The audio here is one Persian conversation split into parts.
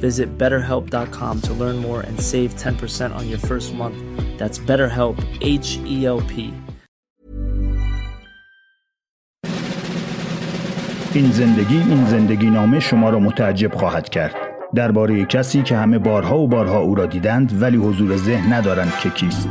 Visit betterhelp.com to learn more and save 10% on your first month. That's BetterHelp, H E L P. این زندگی این زندگی نامه شما را متعجب خواهد کرد. درباره کسی که همه بارها و بارها او را دیدند ولی حضور ذهن ندارند که کیست.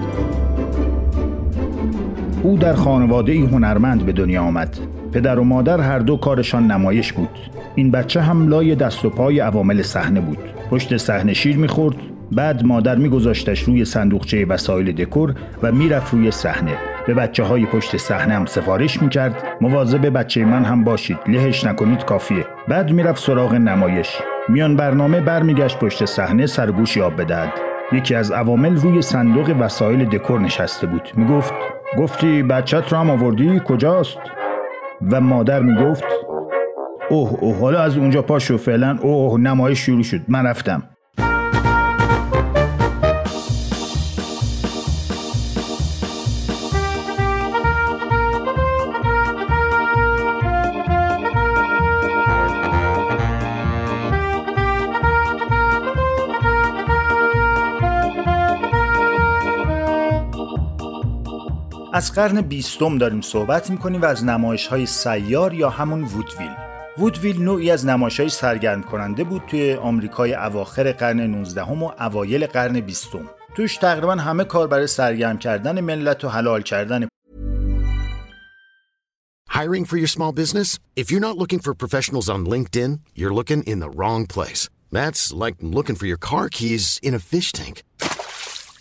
او در خانواده ای هنرمند به دنیا آمد. پدر و مادر هر دو کارشان نمایش بود. این بچه هم لای دست و پای عوامل صحنه بود. پشت صحنه شیر می‌خورد بعد مادر میگذاشتش روی صندوقچه وسایل دکور و می‌رفت روی صحنه. به بچه های پشت صحنه هم سفارش می‌کرد. مواظب بچه من هم باشید لهش نکنید کافیه. بعد می‌رفت سراغ نمایش. میان برنامه برمیگشت پشت صحنه سرگوش یاب بدهد. یکی از عوامل روی صندوق وسایل دکور نشسته بود. می‌گفت گفتی بچت رو هم آوردی؟ کجاست؟ و مادر می‌گفت اوه اوه حالا از اونجا پاشو فعلا اوه نمایش شروع شد. من رفتم. از قرن بیستم داریم صحبت می‌کنیم و از نمایش های سیار یا همون وودویل وودویل نوعی از نمایش های سرگرم کننده بود توی آمریکای اواخر قرن 19 و اوایل قرن بیستم توش تقریبا همه کار برای سرگرم کردن ملت و حلال کردن Hiring for your small business? If you're not looking for professionals on LinkedIn, you're looking in the wrong place. That's like looking for your car keys in a fish tank.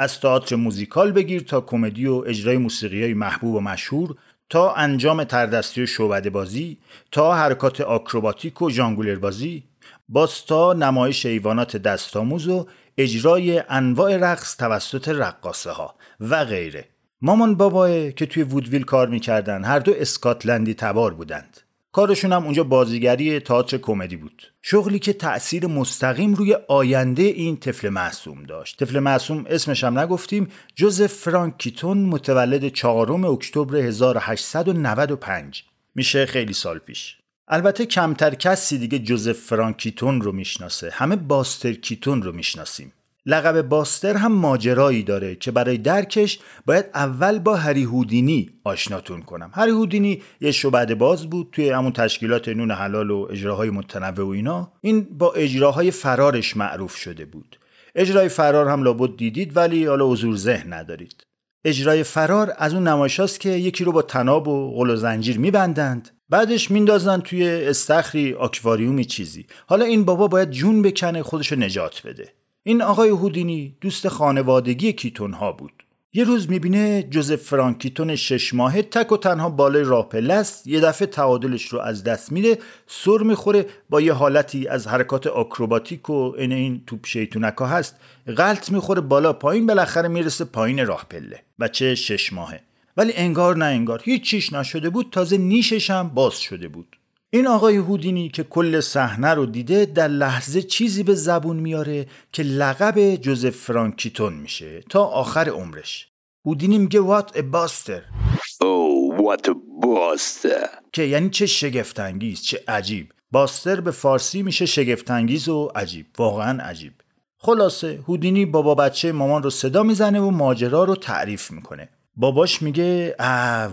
از تئاتر موزیکال بگیر تا کمدی و اجرای موسیقی های محبوب و مشهور تا انجام تردستی و شعبده بازی تا حرکات آکروباتیک و ژانگولر بازی باز تا نمایش ایوانات دستاموز و اجرای انواع رقص توسط رقاصه ها و غیره. مامان بابای که توی وودویل کار می‌کردن هر دو اسکاتلندی تبار بودند. کارشون هم اونجا بازیگری تئاتر کمدی بود. شغلی که تأثیر مستقیم روی آینده این طفل معصوم داشت. طفل معصوم اسمش هم نگفتیم جوزف فرانک کیتون متولد 4 اکتبر 1895 میشه خیلی سال پیش. البته کمتر کسی دیگه جوزف فرانک کیتون رو می‌شناسه. همه باستر کیتون رو می‌شناسیم. لقب باستر هم ماجرایی داره که برای درکش باید اول با هری هودینی آشناتون کنم. هری هودینی یه شعبده باز بود توی همون تشکیلات نون حلال و اجراهای متنوع و اینا. این با اجراهای فرارش معروف شده بود. اجرای فرار هم لابد دیدید ولی حالا حضور ذهن ندارید. اجرای فرار از اون نمایش که یکی رو با تناب و غل و زنجیر میبندند. بعدش میندازن توی استخری آکواریومی چیزی. حالا این بابا باید جون بکنه خودشو نجات بده. این آقای هودینی دوست خانوادگی کیتون ها بود. یه روز می‌بینه جوزف فرانکیتون شش ماهه تک و تنها بالای راه است. یه دفعه تعادلش رو از دست میده سر می‌خوره با یه حالتی از حرکات آکروباتیک و این این توپ شیطونکا هست غلط می‌خوره بالا پایین بالاخره می‌رسه پایین راه پله بچه شش ماهه. ولی انگار نه انگار هیچ چیش نشده بود تازه نیشش هم باز شده بود. این آقای هودینی که کل صحنه رو دیده در لحظه چیزی به زبون میاره که لقب جوزف فرانکیتون میشه تا آخر عمرش. هودینی میگه وات ا باستر او وات باستر که یعنی چه شگفتانگیز چه عجیب. باستر به فارسی میشه شگفتانگیز و عجیب واقعا عجیب. خلاصه هودینی بابا بچه مامان رو صدا می‌زنه و ماجرا رو تعریف می‌کنه. باباش میگه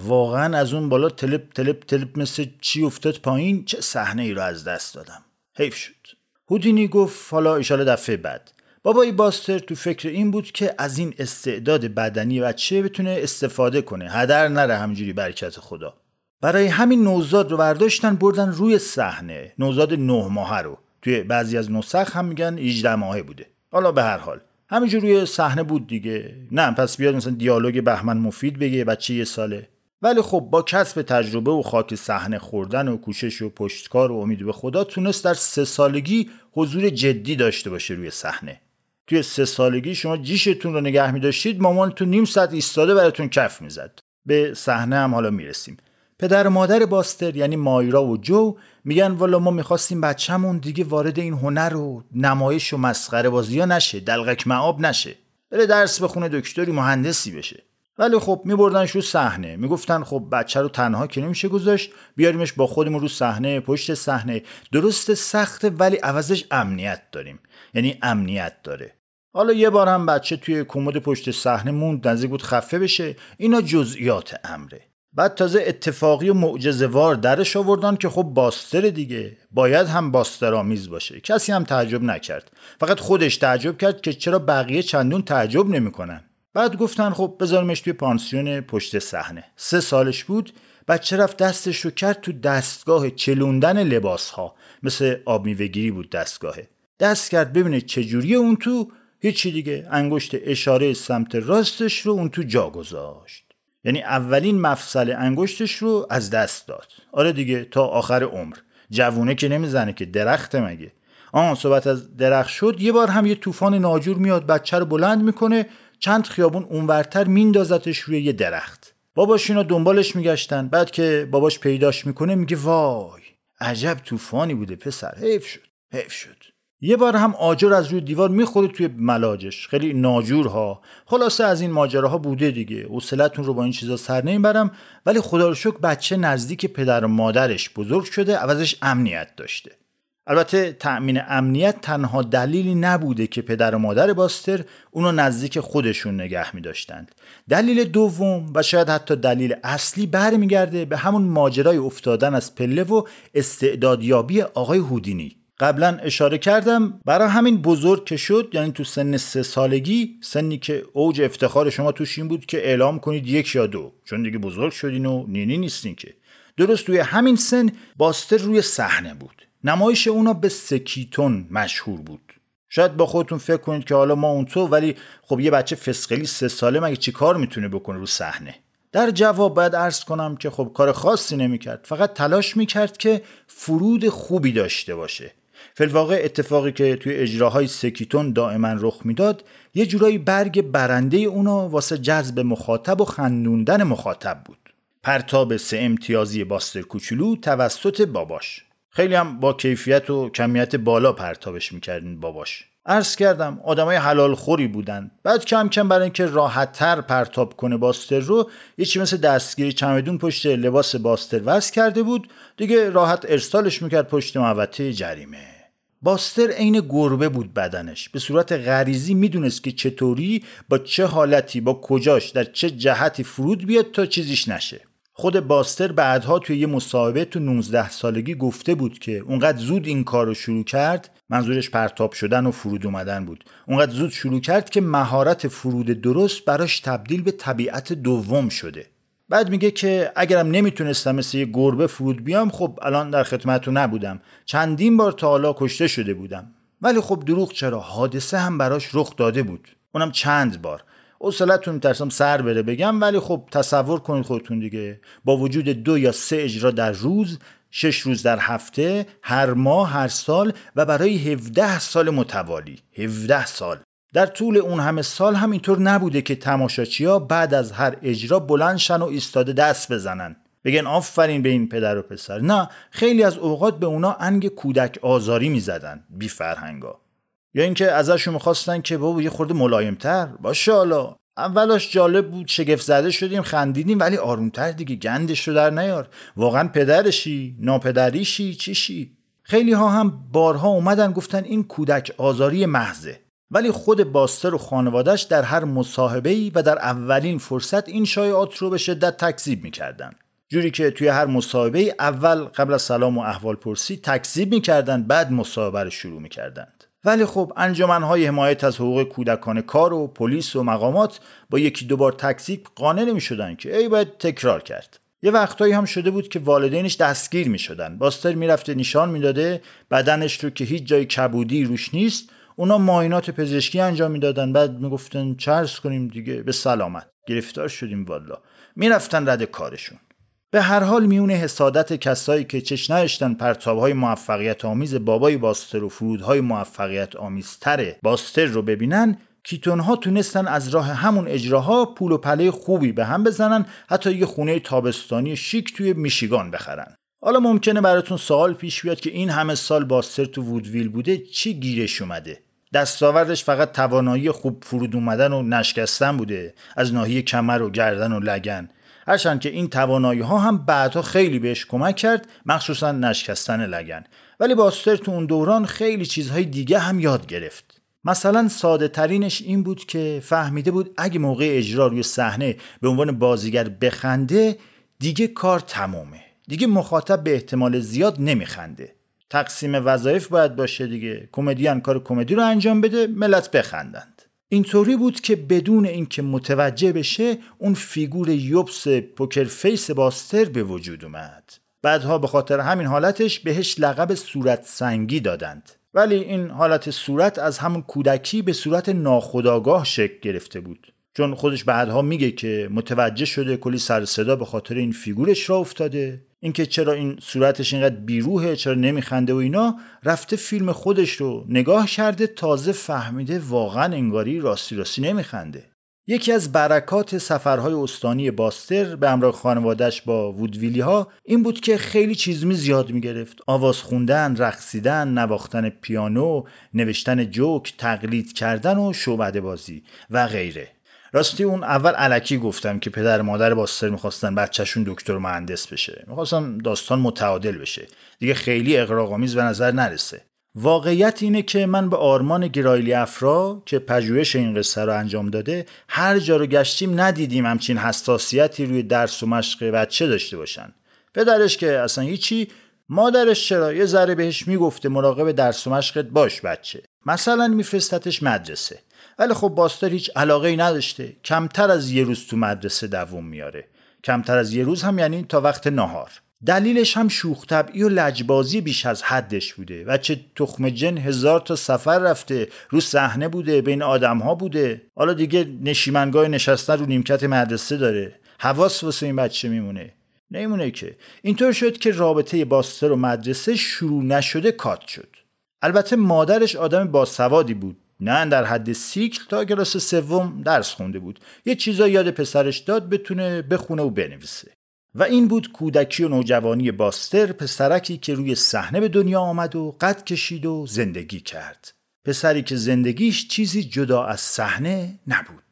واقعا از اون بالا تلپ تلپ تلپ مثل چی افتاد پایین؟ چه صحنه ای رو از دست دادم. حیف شد. هودینی گفت حالا ایشالا دفعه بعد. بابای باستر تو فکر این بود که از این استعداد بدنی بچه بتونه استفاده کنه. هدر نره همجوری برکت خدا. برای همین نوزاد رو برداشتن بردن روی صحنه. نوزاد نه ماهه رو. توی بعضی از نسخ هم میگن 18 ماهه بوده. حالا به هر حال. همینجور روی صحنه بود دیگه. نه پس بیاد مثلا دیالوگ بهمن مفید بگه بچه یه ساله. ولی خب با کسب تجربه و خاک صحنه خوردن و کوشش و پشتکار و امید به خدا تونست در سه سالگی حضور جدی داشته باشه روی صحنه. توی سه سالگی شما جیشتون رو نگه می داشتید مامانتون نیم ساعت ایستاده براتون کف می‌زد. به صحنه هم حالا می‌رسیم. پدر و مادر باستر یعنی مایرا و جو میگن والا ما می‌خواستیم بچهمون دیگه وارد این هنر و نمایش و مسخره بازی ها نشه دلغک معاب نشه. بره درس بخونه دکتری مهندسی بشه. ولی خب میبردنش رو صحنه. می‌گفتن خب بچه رو تنها که نمیشه گذاشت بیاریمش با خودمون رو صحنه پشت صحنه. درست سخته ولی عوضش امنیت داریم. یعنی امنیت داره. حالا یه بار هم بچه توی کمد پشت صحنه موند نزدیک بود خفه بشه. اینا جزئیات امره. بعد تازه اتفاقی و معجزه‌وار درش آوردن که خب باستر دیگه. باید هم باسترآمیز باشه. کسی هم تعجب نکرد. فقط خودش تعجب کرد که چرا بقیه چندون تعجب نمی‌کنن. بعد گفتن خب بذارمش توی پانسیون پشت صحنه. سه سالش بود. بچه رفت دستش رو کرد تو دستگاه چلوندن لباس ها مثل آب میوهگیری بود دستگاهه. دست کرد ببینه چجوری اون تو. هیچی دیگه. انگشت اشاره سمت راستش رو اون تو جا گذاشت. یعنی اولین مفصل انگشتش رو از دست داد. آره دیگه تا آخر عمر. جوونه که نمی‌زنه که درخت مگه. آن صحبت از درخت شد یه بار هم یه طوفان ناجور میاد بچه رو بلند می‌کنه چند خیابون اونورتر میندازتش روی یه درخت. باباش اینا دنبالش میگشتن بعد که باباش پیداش می‌کنه میگه وای عجب طوفانی بوده پسر. حیف شد حیف شد. یه بار هم آجر از روی دیوار می‌خوره توی ملاجش. خیلی ناجورها. خلاصه از این ماجراها بوده دیگه. حوصلتون رو با این چیزا سر نمی‌برم. ولی خدا رو شکر بچه نزدیک پدر و مادرش بزرگ شده عوضش امنیت داشته. البته تأمین امنیت تنها دلیلی نبوده که پدر و مادر باستر اونو نزدیک خودشون نگه می داشتند. دلیل دوم و شاید حتی دلیل اصلی برمیگرده به همون ماجرای افتادن از پله و استعدادیابی آقای هودینی. قبلا اشاره کردم برای همین بزرگ که شد یعنی تو سن سه سالگی سنی که اوج افتخار شما توش این بود که اعلام کنید یک یا دو. چون دیگه بزرگ شدین و نینی نیستین که. درست توی همین سن باستر روی صحنه بود. نمایش اونا به سکیتون مشهور بود. شاید با خودتون فکر کنید که حالا ما اون تو ولی خب یه بچه فسقلی سه ساله مگه چی کار می‌تونه بکنه رو صحنه؟ در جواب باید ارز کنم که خب کار خاصی نمی‌کرد. فقط تلاش می‌کرد که فرود خوبی داشته باشه. فلواقع اتفاقی که توی اجراهای سکیتون دائما رخ می‌داد یه جورایی برگ برنده اونا واسه جذب مخاطب و خندوندن مخاطب بود. پرتاب سه امتیازی باستر کوچولو توسط باباش. خیلی هم با کیفیت و کمیت بالا پرتابش می‌کردین باباش. عرض کردم آدمای حلال خوری بودن. بعد کم کم برای اینکه راحت تر پرتاب کنه باستر رو یه چی مثل دستگیری چمدون پشت لباس باستر وصل کرده بود. دیگه راحت ارسالش می‌کرد پشت محوطه جریمه. باستر عین گربه بود بدنش. به صورت غریزی می‌دونست که چطوری با چه حالتی با کجاش در چه جهتی فرود بیاد تا چیزیش نشه. خود باستر بعدها توی یه مصاحبه تو 19 سالگی گفته بود که اونقدر زود این کار رو شروع کرد منظورش پرتاب شدن و فرود اومدن بود. اونقدر زود شروع کرد که مهارت فرود درست براش تبدیل به طبیعت دوم شده. بعد میگه که اگرم نمی‌تونستم مثل یه گربه فرود بیام خب الان در خدمتتون نبودم. چندین بار تا حالا کشته شده بودم. ولی خب دروغ چرا؟ حادثه هم براش رخ داده بود. اونم چند بار. اصالتون میترسم سر بره بگم ولی خب تصور کنید خودتون دیگه. با وجود دو یا سه اجرا در روز شش روز در هفته هر ماه هر سال و برای 17 سال متوالی. 17 سال. در طول اون همه سال هم اینطور نبوده که تماشاچیا بعد از هر اجرا بلند شن و ایستاده دست بزنن. بگن آفرین به این پدر و پسر. نه خیلی از اوقات به اونا انگ کودک آزاری می‌زدن بی فرهنگا. یا اینکه ازشون می‌خواستن که بابا یه خورده ملایمتر. باشه حالا اولاش جالب بود شگفت زده شدیم خندیدیم ولی آرومتر دیگه گندش رو در نیار. واقعا پدرشی ناپدریشی چیشی خیلی ها هم بارها اومدن گفتن این کودک آزاری محضه. ولی خود باستر و خانوادش در هر مصاحبه و در اولین فرصت این شایعات رو به شدت تکذیب می‌کردن. جوری که توی هر مصاحبه اول قبل از سلام و احوال پرسی تکذیب می‌کردن بعد مصاحبه رو شروع می‌کردند. ولی خب انجمنهای حمایت از حقوق کودکان کار و پلیس و مقامات با یکی دو بار تکذیب قانع نمی شدن که ای باید تکرار کرد. یه وقتایی هم شده بود که والدینش دستگیر می شدن باستر می‌رفته نشان می‌داده بدنش رو که هیچ جای کبودی روش نیست اونا ماینات پزشکی انجام می‌دادن بعد می‌گفتن چرس کنیم دیگه به سلامت. گرفتار شدیم والا. می‌رفتن رد کارشون. به هر حال میون حسادت کسایی که چش نداشتن پرتابهای موفقیت آمیز بابای باستر و فرودهای موفقیت آمیزتر باستر رو ببینن کیتونها تونستن از راه همون اجراها پول و پله خوبی به هم بزنن حتی یه خونه تابستانی شیک توی میشیگان بخرن. حالا ممکنه براتون سوال پیش بیاد که این همه سال باستر تو وودویل بوده چی گیرش اومده؟ دستاوردش فقط توانایی خوب فرود اومدن و نشکستن بوده از ناحیه کمر و گردن و لگن. هرچند که این توانایی ها هم بعدها خیلی بهش کمک کرد مخصوصا نشکستن لگن. ولی باستر تو اون دوران خیلی چیزهای دیگه هم یاد گرفت. مثلا ساده ترینش این بود که فهمیده بود اگه موقع اجرا روی صحنه به عنوان بازیگر بخنده دیگه کار تمومه. دیگه مخاطب به احتمال زیاد نمیخنده. تقسیم وظایف باید باشه دیگه. کمدین کار کمدی رو انجام بده ملت بخندند. اینطوری بود که بدون اینکه متوجه بشه اون فیگور یبس poker face باستر به وجود اومد. بعدها به خاطر همین حالتش بهش لقب صورت سنگی دادند. ولی این حالت صورت از همون کودکی به صورت ناخودآگاه شکل گرفته بود. چون خودش بعدها میگه که متوجه شده کلی سر صدا به خاطر این فیگورش راه افتاده. اینکه چرا این صورتش اینقدر بی‌روحه چرا نمیخنده و اینا رفته فیلم خودش رو نگاه کرده تازه فهمیده واقعا انگاری راستی راستی نمیخنده. یکی از برکات سفرهای استانی باستر به همراه خانوادش با وودویلی ها این بود که خیلی چیزمی زیاد می‌گرفت آواز خوندن، رقصیدن، نواختن پیانو، نوشتن جوک، تقلید کردن و شعبده بازی و غیره. راستی اون اول علکی گفتم که پدر مادر باستر می‌خواستن بچهشون دکتر مهندس بشه. می‌خواستم داستان متعادل بشه. دیگه خیلی اقراقآمیز به نظر نرسه. واقعیت اینه که من به آرمان گرایلی افرا که پژوهش این قصه رو انجام داده هر جا رو گشتیم ندیدیم همچین حساسیتی روی درس و مشق بچه داشته باشن. پدرش که اصلا هیچی مادرش چرا؟ یه ذره بهش می‌گفته مراقب درس و مشقت باش بچه. مثلا میفرستتش مدرسه. ولی خب باستر هیچ علاقه ای نداشته. کمتر از یه روز تو مدرسه دووم میاره. کمتر از یه روز هم یعنی تا وقت نهار. دلیلش هم شوخ طبعی و لجبازی بیش از حدش بوده و چه تخم جن هزار تا سفر رفته رو صحنه بوده بین آدم ها بوده. حالا دیگه نشیمنگاه نشستن رو نیمکت مدرسه داره. حواس واسه این بچه میمونه. نمیمونه که. اینطور شد که رابطه باستر و مدرسه شروع نشده کات شد. البته مادرش آدم باسوادی بود. نه در حد سیکل تا کلاس سوم درس خونده بود. یه چیزا یاد پسرش داد بتونه بخونه و بنویسه. و این بود کودکی و نوجوانی باستر پسرکی که روی صحنه به دنیا آمد و قد کشید و زندگی کرد. پسری که زندگیش چیزی جدا از صحنه نبود.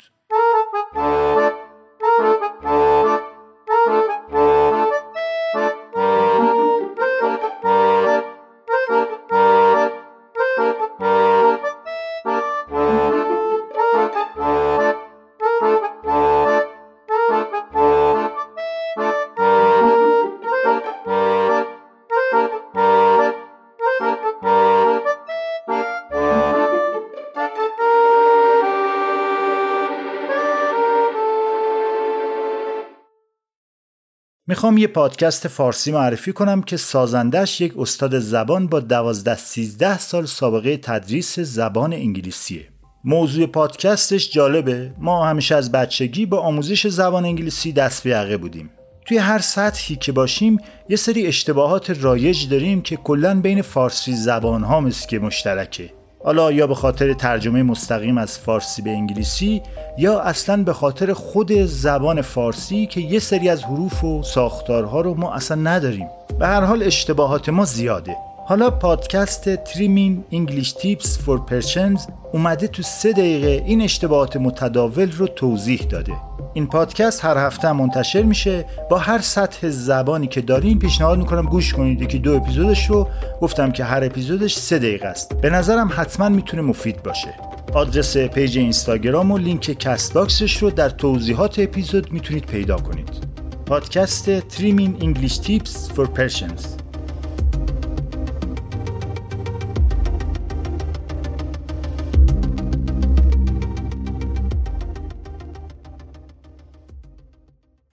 می‌خوام یه پادکست فارسی معرفی کنم که سازندش یک استاد زبان با دوازده سیزده سال سابقه تدریس زبان انگلیسیه. موضوع پادکستش جالبه. ما همیشه از بچگی با آموزش زبان انگلیسی دست به یقه بودیم. توی هر سطحی که باشیم یه سری اشتباهات رایج داریم که کلا بین فارسی زبان ها که مشترکه. حالا یا به خاطر ترجمه مستقیم از فارسی به انگلیسی یا اصلا به خاطر خود زبان فارسی که یه سری از حروف و ساختارها رو ما اصلا نداریم. به هر حال اشتباهات ما زیاده. حالا پادکست تریمین انگلیش تیپس فور پرشنز اومده تو سه دقیقه این اشتباهات متداول رو توضیح داده. این پادکست هر هفته منتشر میشه. با هر سطح زبانی که دارین پیشنهاد می‌کنم گوش کنید. که دو اپیزودش رو. گفتم که هر اپیزودش سه دقیقه است. به نظرم حتما می‌تونه مفید باشه. آدرس پیج اینستاگرام و لینک Castbox ش رو در توضیحات اپیزود می‌تونید پیدا کنید. پادکست Three Minute English Tips for Persians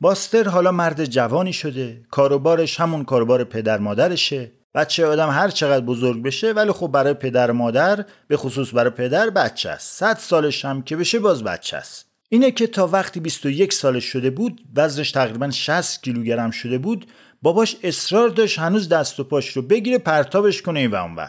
باستر حالا مرد جوانی شده کاروبارش همون کاروبار پدر مادرشه. بچه آدم هر چقدر بزرگ بشه ولی خب برای پدر مادر به خصوص برای پدر بچه است. صد سالش هم که بشه باز بچه است. اینه که تا وقتی 21 سالش شده بود وزنش تقریبا 60 کیلوگرم شده بود باباش اصرار داشت هنوز دست و پاش رو بگیره پرتابش کنه این و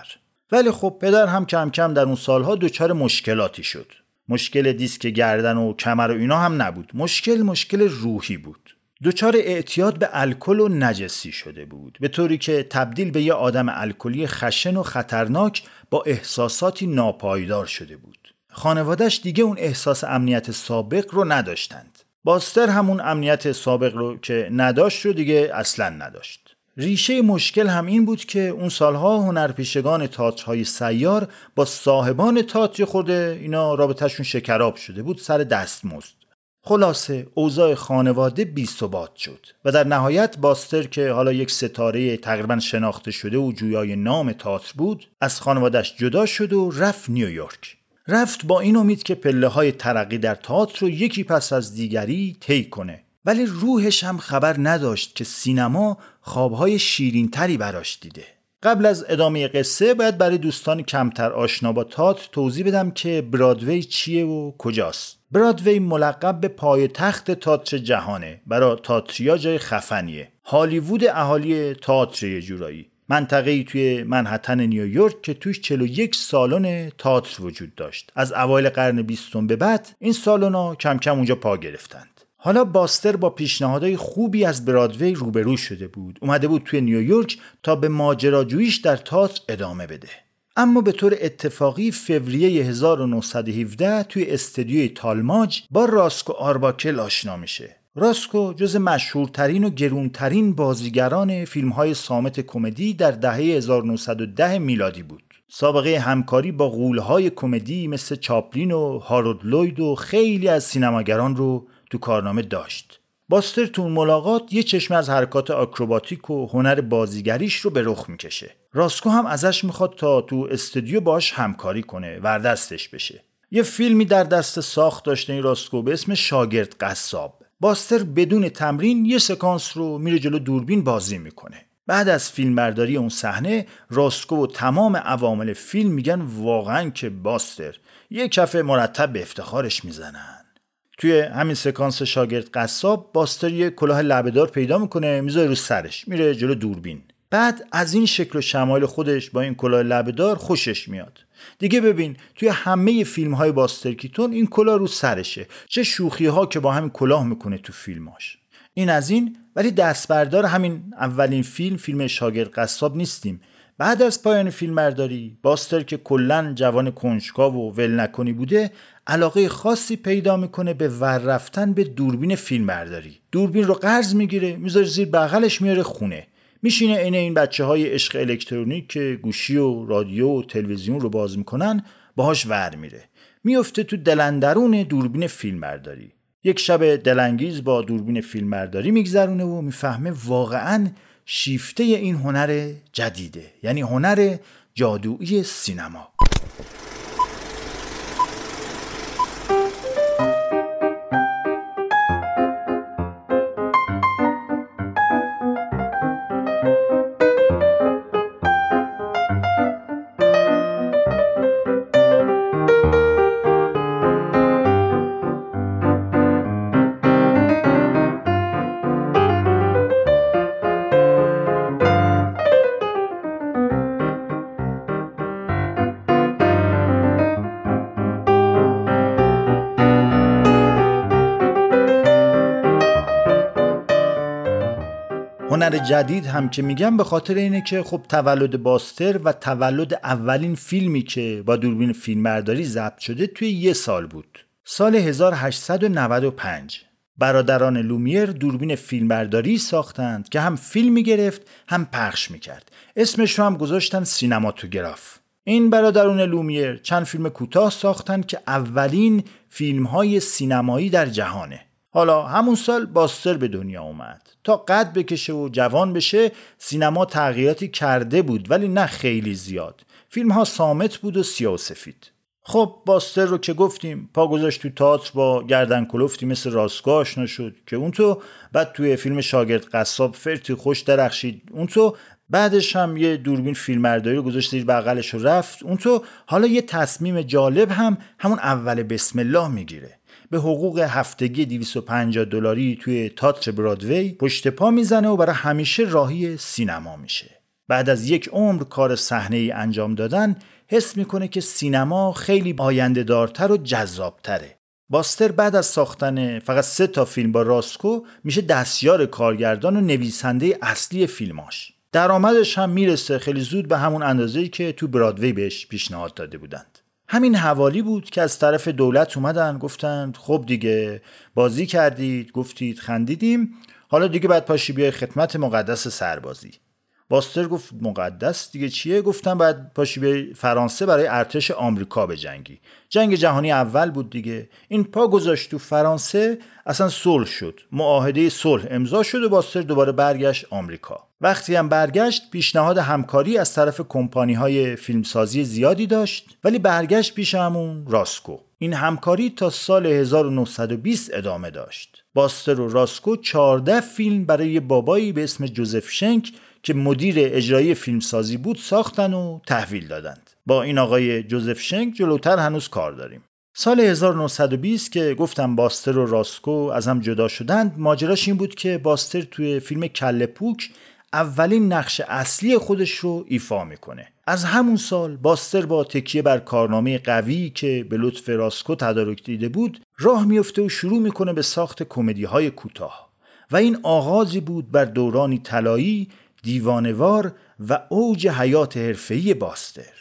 ولی خب پدر هم کم کم در اون سالها دچار مشکلاتی شد. مشکل دیسک گردن و کمر و اینا هم نبود. مشکل مشکل روحی بود. دچار اعتیاد به الکل و نجسی شده بود به طوری که تبدیل به یه آدم الکلی خشن و خطرناک با احساساتی ناپایدار شده بود. خانوادش دیگه اون احساس امنیت سابق رو نداشتند. باستر همون امنیت سابق رو که نداشت رو دیگه اصلا نداشت. ریشه مشکل هم این بود که اون سالها هنرپیشگان تئاترهای سیار با صاحبان تئاتر خورده اینا رابطهشون شکراب شده بود سر دستمزد. خلاصه اوضاع خانواده بی ثبات شد و در نهایت باستر که حالا یک ستاره تقریبا شناخته شده و جویای نام تئاتر بود از خانوادش جدا شد و رفت نیویورک. رفت با این امید که پله های ترقی در تئاتر رو یکی پس از دیگری طی کنه. ولی روحش هم خبر نداشت که سینما خوابهای شیرینتری براش دیده. قبل از ادامه قصه باید برای دوستان کمتر آشنا با تات توضیح بدم که برادوی چیه و کجاست. برادوی ملقب به پای تخت تاتر جهانه. برای تاتریا جای خفنیه. هالیوود اهالی تاتر جورایی. منطقه توی منحتن نیویورک که توش 41 سالن تاتر وجود داشت. از اوایل قرن بیستم به بعد این سالن کم کم اونجا پا گرفتن حالا باستر با پیشنهادهای خوبی از برادوی روبرو شده بود. اومده بود توی نیویورک تا به ماجراجوییش در تئاتر ادامه بده. اما به طور اتفاقی فوریه 1917 توی استدیوی تالماج با راسکو آرباکل آشنا میشه. راسکو جز مشهورترین و گرونترین بازیگران فیلم های سامت کمدی در دهه 1910 میلادی بود. سابقه همکاری با غولهای کمدی مثل چاپلین و هارود لوید و خیلی از سینماگران رو تو کارنامه داشت. باستر تو ملاقات یه چشم از حرکات آکروباتیک و هنر بازیگریش رو به رخ می‌کشه. راسکو هم ازش می‌خواد تا تو استودیو باش همکاری کنه وردستش بشه. یه فیلمی در دست ساخت داشته این راسکو به اسم شاگرد قصاب. باستر بدون تمرین یه سکانس رو میره جلو دوربین بازی می‌کنه. بعد از فیلمبرداری اون صحنه راسکو و تمام عوامل فیلم میگن واقعا که باستر یه کف مرتب به افتخارش می‌زنن. توی همین سکانس شاگرد قصاب باستر یه کلاه لبهدار پیدا می‌کنه می‌ذاره رو سرش میره جلو دوربین. بعد از این شکل و شمایل خودش با این کلاه لبهدار خوشش میاد. دیگه ببین توی همه فیلم های باستر کیتون این کلاه رو سرشه. چه شوخی ها که با همین کلاه می‌کنه تو فیلماش این از این ولی دستبردار همین اولین فیلم فیلم شاگرد قصاب نیستیم. بعد از پایان فیلمبرداری باستر که کلا جوان کنجکاو و ول نکنی بوده علاقه خاصی پیدا می‌کنه به ور رفتن به دوربین فیلمبرداری. دوربین رو قرض می‌گیره می‌ذاره زیر بغلش میاره خونه. میشینه عین این بچه های عشق الکترونیک که گوشی و رادیو و تلویزیون رو باز می‌کنن باهاش ور میره. میفته تو دلندرون دوربین فیلمبرداری. یک شب دلانگیز با دوربین فیلمبرداری میگذرونه و می‌فهمه واقعا شیفته این هنر جدیده. یعنی هنر جادویی سینما. جدید هم که میگم به خاطر اینه که خب تولد باستر و تولد اولین فیلمی که با دوربین فیلمبرداری ضبط شده توی یه سال بود. سال 1895 برادران لومیر دوربین فیلمبرداری ساختند که هم فیلم گرفت هم پخش می‌کرد. اسمش رو هم گذاشتن سینماتوگراف. این برادران لومیر چند فیلم کوتاه ساختند که اولین فیلم های سینمایی در جهانه. حالا همون سال باستر به دنیا اومد. تا قد بکشه و جوان بشه سینما تغییراتی کرده بود ولی نه خیلی زیاد. فیلم ها سامت بود و سیاه و سفید. خب باستر رو که گفتیم پا گذاشت تو تئاتر با گردن کلفتی مثل راستگاه آشنا شد که اون تو بعد توی فیلم شاگرد قصاب فرتی خوش درخشید. اون تو بعدش هم یه دوربین فیلمبرداری رو گذاشت زیر بغلش رو رفت. اون تو حالا یه تصمیم جالب هم همون اول بسم الله می‌گیره. به حقوق هفتگی 250 دلاری توی تاتر برادوی پشت پا می‌زنه و برای همیشه راهی سینما میشه. بعد از یک عمر کار صحنه ای انجام دادن حس می‌کنه که سینما خیلی آینده دارتر و جذابتره. باستر بعد از ساختن فقط سه تا فیلم با راسکو میشه دستیار کارگردان و نویسنده اصلی فیلماش. درآمدش هم می‌رسه خیلی زود به همون اندازه‌ای که تو برادوی بهش پیشنهاد داده بودند همین حوالی بود که از طرف دولت اومدن گفتند خب دیگه بازی کردید گفتید خندیدیم. حالا دیگه بعد پاشی بیای خدمت مقدس سربازی. باستر گفت مقدس دیگه چیه؟ گفتم بعد پاشی به فرانسه برای ارتش آمریکا به جنگی جنگ جهانی اول بود دیگه. این پا گذاشت تو فرانسه اصلا صلح شد. معاهده صلح امضا شد و باستر دوباره برگشت آمریکا. وقتی هم برگشت پیشنهاد همکاری از طرف کمپانی های فیلمسازی زیادی داشت ولی برگشت پیش همون راسکو. این همکاری تا سال 1920 ادامه داشت. باستر و راسکو 14 فیلم برای بابایی به اسم جوزف شنک که مدیر اجرایی فیلمسازی بود ساختن و تحویل دادند. با این آقای جوزف شنک جلوتر هنوز کار داریم. سال 1920 که گفتم باستر و راسکو از هم جدا شدند ماجراش این بود که باستر توی فیلم کله پوک اولین نقش اصلی خودش رو ایفا می‌کنه. از همون سال باستر با تکیه بر کارنامه قوی که به لطف راسکو تدارک دیده بود راه میفته و شروع می‌کنه به ساخت کمدی های کوتاه. و این آغازی بود بر دورانی طلایی دیوانوار و اوج حیات حرفه‌ای باستر.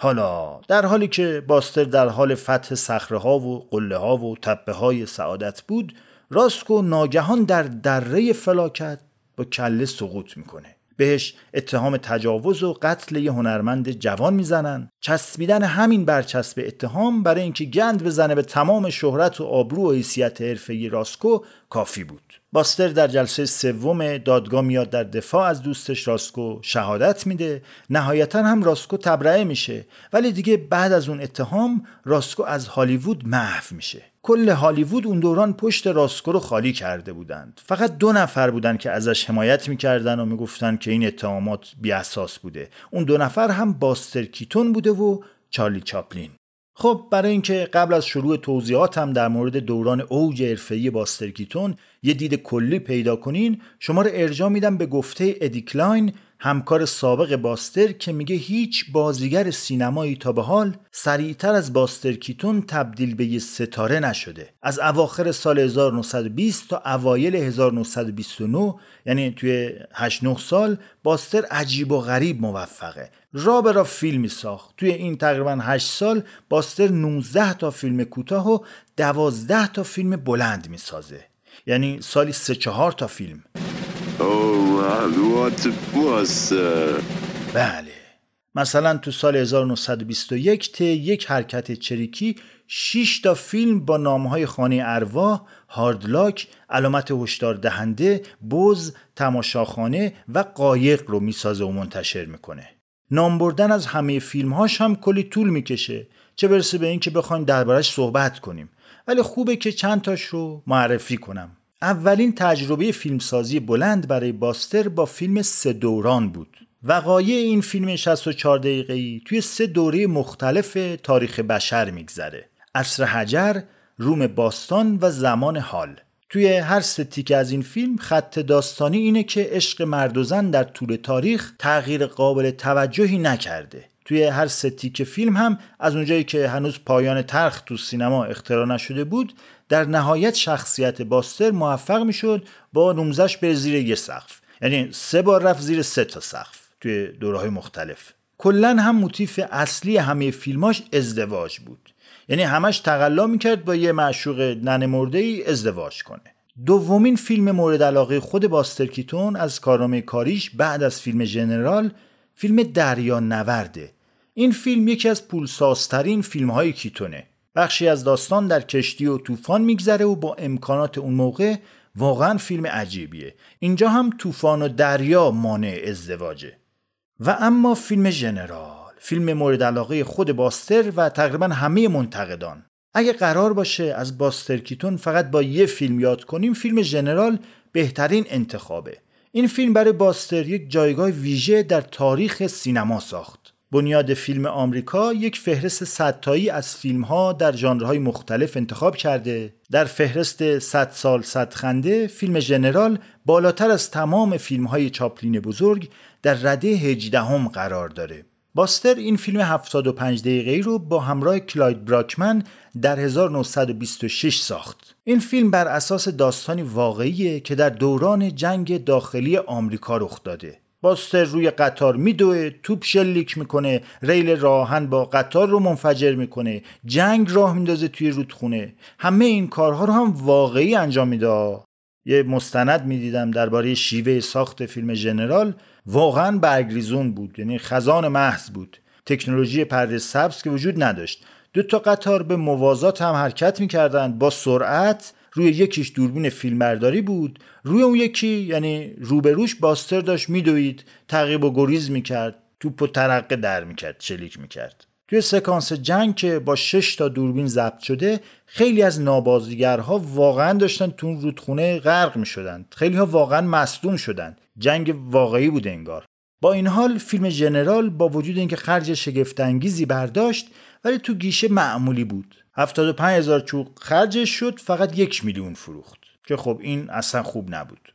حالا در حالی که باستر در حال فتح صخره ها و قله ها و تپه های سعادت بود راسکو ناگهان در دره فلاکت با کله سقوط می‌کنه. بهش اتهام تجاوز و قتل یه هنرمند جوان می‌زنن. چسبیدن همین برچسب اتهام برای اینکه گند بزنه به تمام شهرت و آبرو و حیثیت حرفه‌ای راسکو کافی بود. باستر در جلسه سوم دادگاه میاد در دفاع از دوستش راسکو شهادت میده. نهایتا هم راسکو تبرئه میشه. ولی دیگه بعد از اون اتهام راسکو از هالیوود محو میشه. کل هالیوود اون دوران پشت راسکو رو خالی کرده بودند. فقط دو نفر بودن که ازش حمایت می‌کردن و می‌گفتن که این اتهامات بی اساس بوده. اون دو نفر هم باستر کیتون بوده و چارلی چاپلین. خب برای اینکه قبل از شروع توضیحاتم در مورد دوران اوج حرفه‌ای باستر کیتون یه دید کلی پیدا کنین شما رو ارجاع میدم به گفته ادیکلاین همکار سابق باستر که میگه هیچ بازیگر سینمایی تا به حال سریعتر از باستر کیتون تبدیل به یه ستاره نشده. از اواخر سال 1920 تا اوایل 1929 یعنی توی 8 9 سال باستر عجیب و غریب موفقه. را به را فیلمی ساخت. توی این تقریبا 8 سال باستر 19 تا فیلم کوتاه و 12 تا فیلم بلند می‌سازه. یعنی سالی 3 4 تا فیلم. بله. مثلا تو سال 1921 ته یک حرکت چریکی 6 تا فیلم با نامهای خانه ارواح، هاردلاک، علامت هشدار دهنده، بز، تماشاخانه و قایق رو می‌سازه و منتشر می‌کنه. نام بردن از همه فیلمهاش هم کلی طول می‌کشه. چه برسه به اینکه بخوایم دربارش صحبت کنیم. ولی خوبه که چند تاش رو معرفی کنم. اولین تجربه فیلمسازی بلند برای باستر با فیلم سه دوران بود. وقایع این فیلم 64 دقیقه‌ای توی سه دوره مختلف تاریخ بشر میگذره. عصر حجر، روم باستان و زمان حال. توی هر ستی از این فیلم خط داستانی اینه که عشق مرد و زن در طول تاریخ تغییر قابل توجهی نکرده. توی هر ستی که فیلم هم از اونجایی که هنوز پایان ترخ تو سینما اختراع نشده بود در نهایت شخصیت باستر موفق می‌شد با نومزش به زیر یه سقف. یعنی سه بار رفت زیر سه تا سقف توی دوره های مختلف. کلا هم موتیف اصلی همه فیلماش ازدواج بود. یعنی همش تقلا می‌کرد با یه معشوق نن مرده ای ازدواج کنه. دومین فیلم مورد علاقه خود باستر کیتون از کارنامه کاریش بعد از فیلم ژنرال فیلم دریا نورده. این فیلم یکی از پولسازترین فیلم های کیتونه. بخشی از داستان در کشتی و طوفان میگذره و با امکانات اون موقع واقعا فیلم عجیبیه. اینجا هم طوفان و دریا مانع ازدواجه. و اما فیلم ژنرال فیلم مورد علاقه خود باستر و تقریبا همه منتقدان. اگه قرار باشه از باستر کیتون فقط با یه فیلم یاد کنیم فیلم ژنرال بهترین انتخابه. این فیلم برای باستر یک جایگاه ویژه در تاریخ سینما ساخت. بنیاد فیلم آمریکا یک فهرست صدتایی از فیلم ها در ژانرهای مختلف انتخاب کرده. در فهرست 100 سال صد خنده فیلم ژنرال بالاتر از تمام فیلم های چاپلین بزرگ در رده 18 هم قرار داره. باستر این فیلم 75 دقیقه رو با همراه کلاید براکمن در 1926 ساخت. این فیلم بر اساس داستانی واقعیه که در دوران جنگ داخلی آمریکا رخ داده. باستر روی قطار میدوه توپ شلیک می‌کنه ریل راهن با قطار رو منفجر می‌کنه جنگ راه میندازه توی رودخونه همه این کارها رو هم واقعی انجام میده یه مستند می‌دیدم درباره شیوه ساخت فیلم ژنرال واقعا برگریزون بود یعنی خزان محض بود. تکنولوژی پرده سبز که وجود نداشت. دو تا قطار به موازات هم حرکت می‌کردند. با سرعت روی یکیش دوربین فیلمبرداری بود. روی اون یکی یعنی روبروش باستر داشت میدوید. تعقیب و گریز می‌کرد. توپ و ترقه در می‌کرد چلیک می‌کرد. توی سکانس جنگ که با 6 تا دوربین ضبط شده خیلی از نابازیگرها واقعا داشتن تو اون رودخونه غرق می شدند خیلی ها واقعا مصدوم شدند. جنگ واقعی بود انگار. با این حال فیلم ژنرال با وجود اینکه خرج شگفتانگیزی برداشت ولی تو گیشه معمولی بود. 75 هزار چوق خرجش شد فقط یک میلیون فروخت. که خب این اصلا خوب نبود.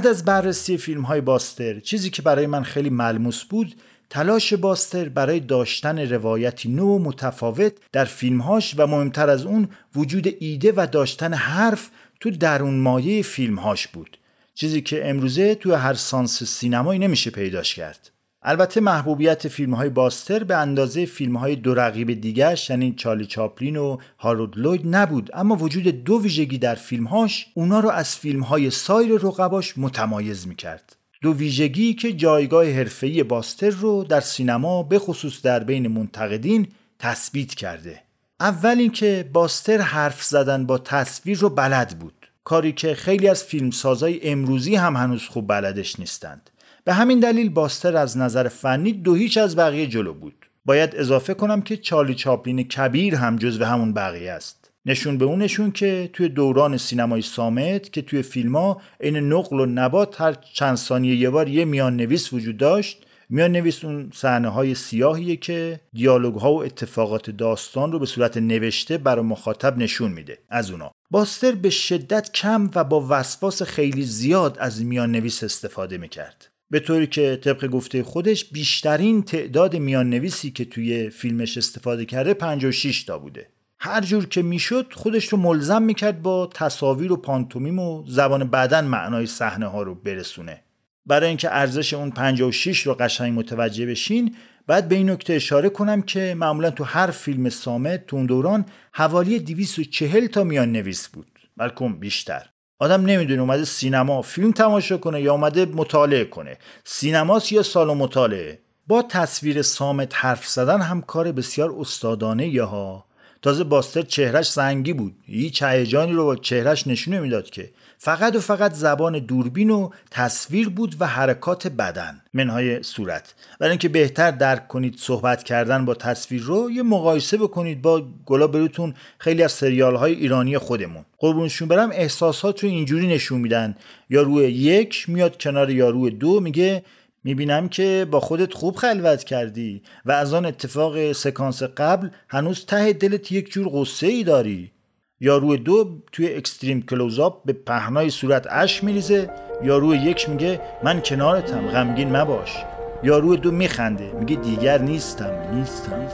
بعد از بررسی فیلم های باستر چیزی که برای من خیلی ملموس بود تلاش باستر برای داشتن روایتی نو و متفاوت در فیلمهاش و مهمتر از اون وجود ایده و داشتن حرف تو درون مایه فیلمهاش بود. چیزی که امروزه تو هر سانس سینمایی نمیشه پیداش کرد. البته محبوبیت فیلم های باستر به اندازه فیلم های دو رقیب دیگرش یعنی چارلی چاپلین و هارولد لوید نبود. اما وجود دو ویژگی در فیلمهاش اونا رو از فیلم های سایر رقباش متمایز می‌کرد. دو ویژگی که جایگاه حرفه‌ای باستر رو در سینما به خصوص در بین منتقدین تثبیت کرده. اول اینکه باستر حرف زدن با تصویر رو بلد بود. کاری که خیلی از فیلمسازای امروزی هم هنوز خوب بلدش نیستند. به همین دلیل باستر از نظر فنی دو هیچ از بقیه جلو بود. باید اضافه کنم که چارلی چاپلین کبیر هم جزو همون بقیه است. نشون به اون نشون که توی دوران سینمای سامت که توی فیلم ها عین نقل و نبات هر چند ثانیه یه بار یه میان نویس وجود داشت. میان نویس اون صحنه های سیاهیه که دیالوگ ها و اتفاقات داستان رو به صورت نوشته برای مخاطب نشون میده از اونا. باستر به شدت کم و با وسواس خیلی زیاد از میان نویس استفاده می‌کرد. به طوری که طبق گفته خودش بیشترین تعداد میان نویسی که توی فیلمش استفاده کرده 56 تا بوده. هر جور که می‌شد خودش رو ملزم می‌کرد با تصاویر و پانتومیم و زبان بدن معنای صحنه ها رو برسونه. برای اینکه ارزش اون 56 رو قشنگ متوجه بشین بعد به این نکته اشاره کنم که معمولا تو هر فیلم سامت تو اون دوران حوالی 240 تا میان نویس بود. بلکه بیشتر. آدم نمی‌دونه اومده سینما فیلم تماشا کنه یا اومده مطالعه کنه. سینماست یا سال مطالعه؟ با تصویر سامت حرف زدن هم کار بسیار استادانه ها. تازه باستر چهرش سنگی بود. هیچ هیجانی رو با چهرش نشون نمی‌داد که. فقط و فقط زبان دوربین و تصویر بود و حرکات بدن. منهای صورت. برای اینکه بهتر درک کنید صحبت کردن با تصویر رو یه مقایسه بکنید با گلا بروتون خیلی از سریال های ایرانی خودمون. قربونشون برم احساسات رو اینجوری نشون میدن. یارو یک میاد کنار یارو دو میگه می‌بینم که با خودت خوب خلوت کردی و از آن اتفاق سکانس قبل هنوز ته دلت یک جور غصه ای داری. یا روی دو توی اکستریم کلوزاپ به پهنای صورت اش میریزه. یا روی یک میگه من کنارتم غمگین مباش. یا روی دو میخنده میگه دیگر نیستم نیستم.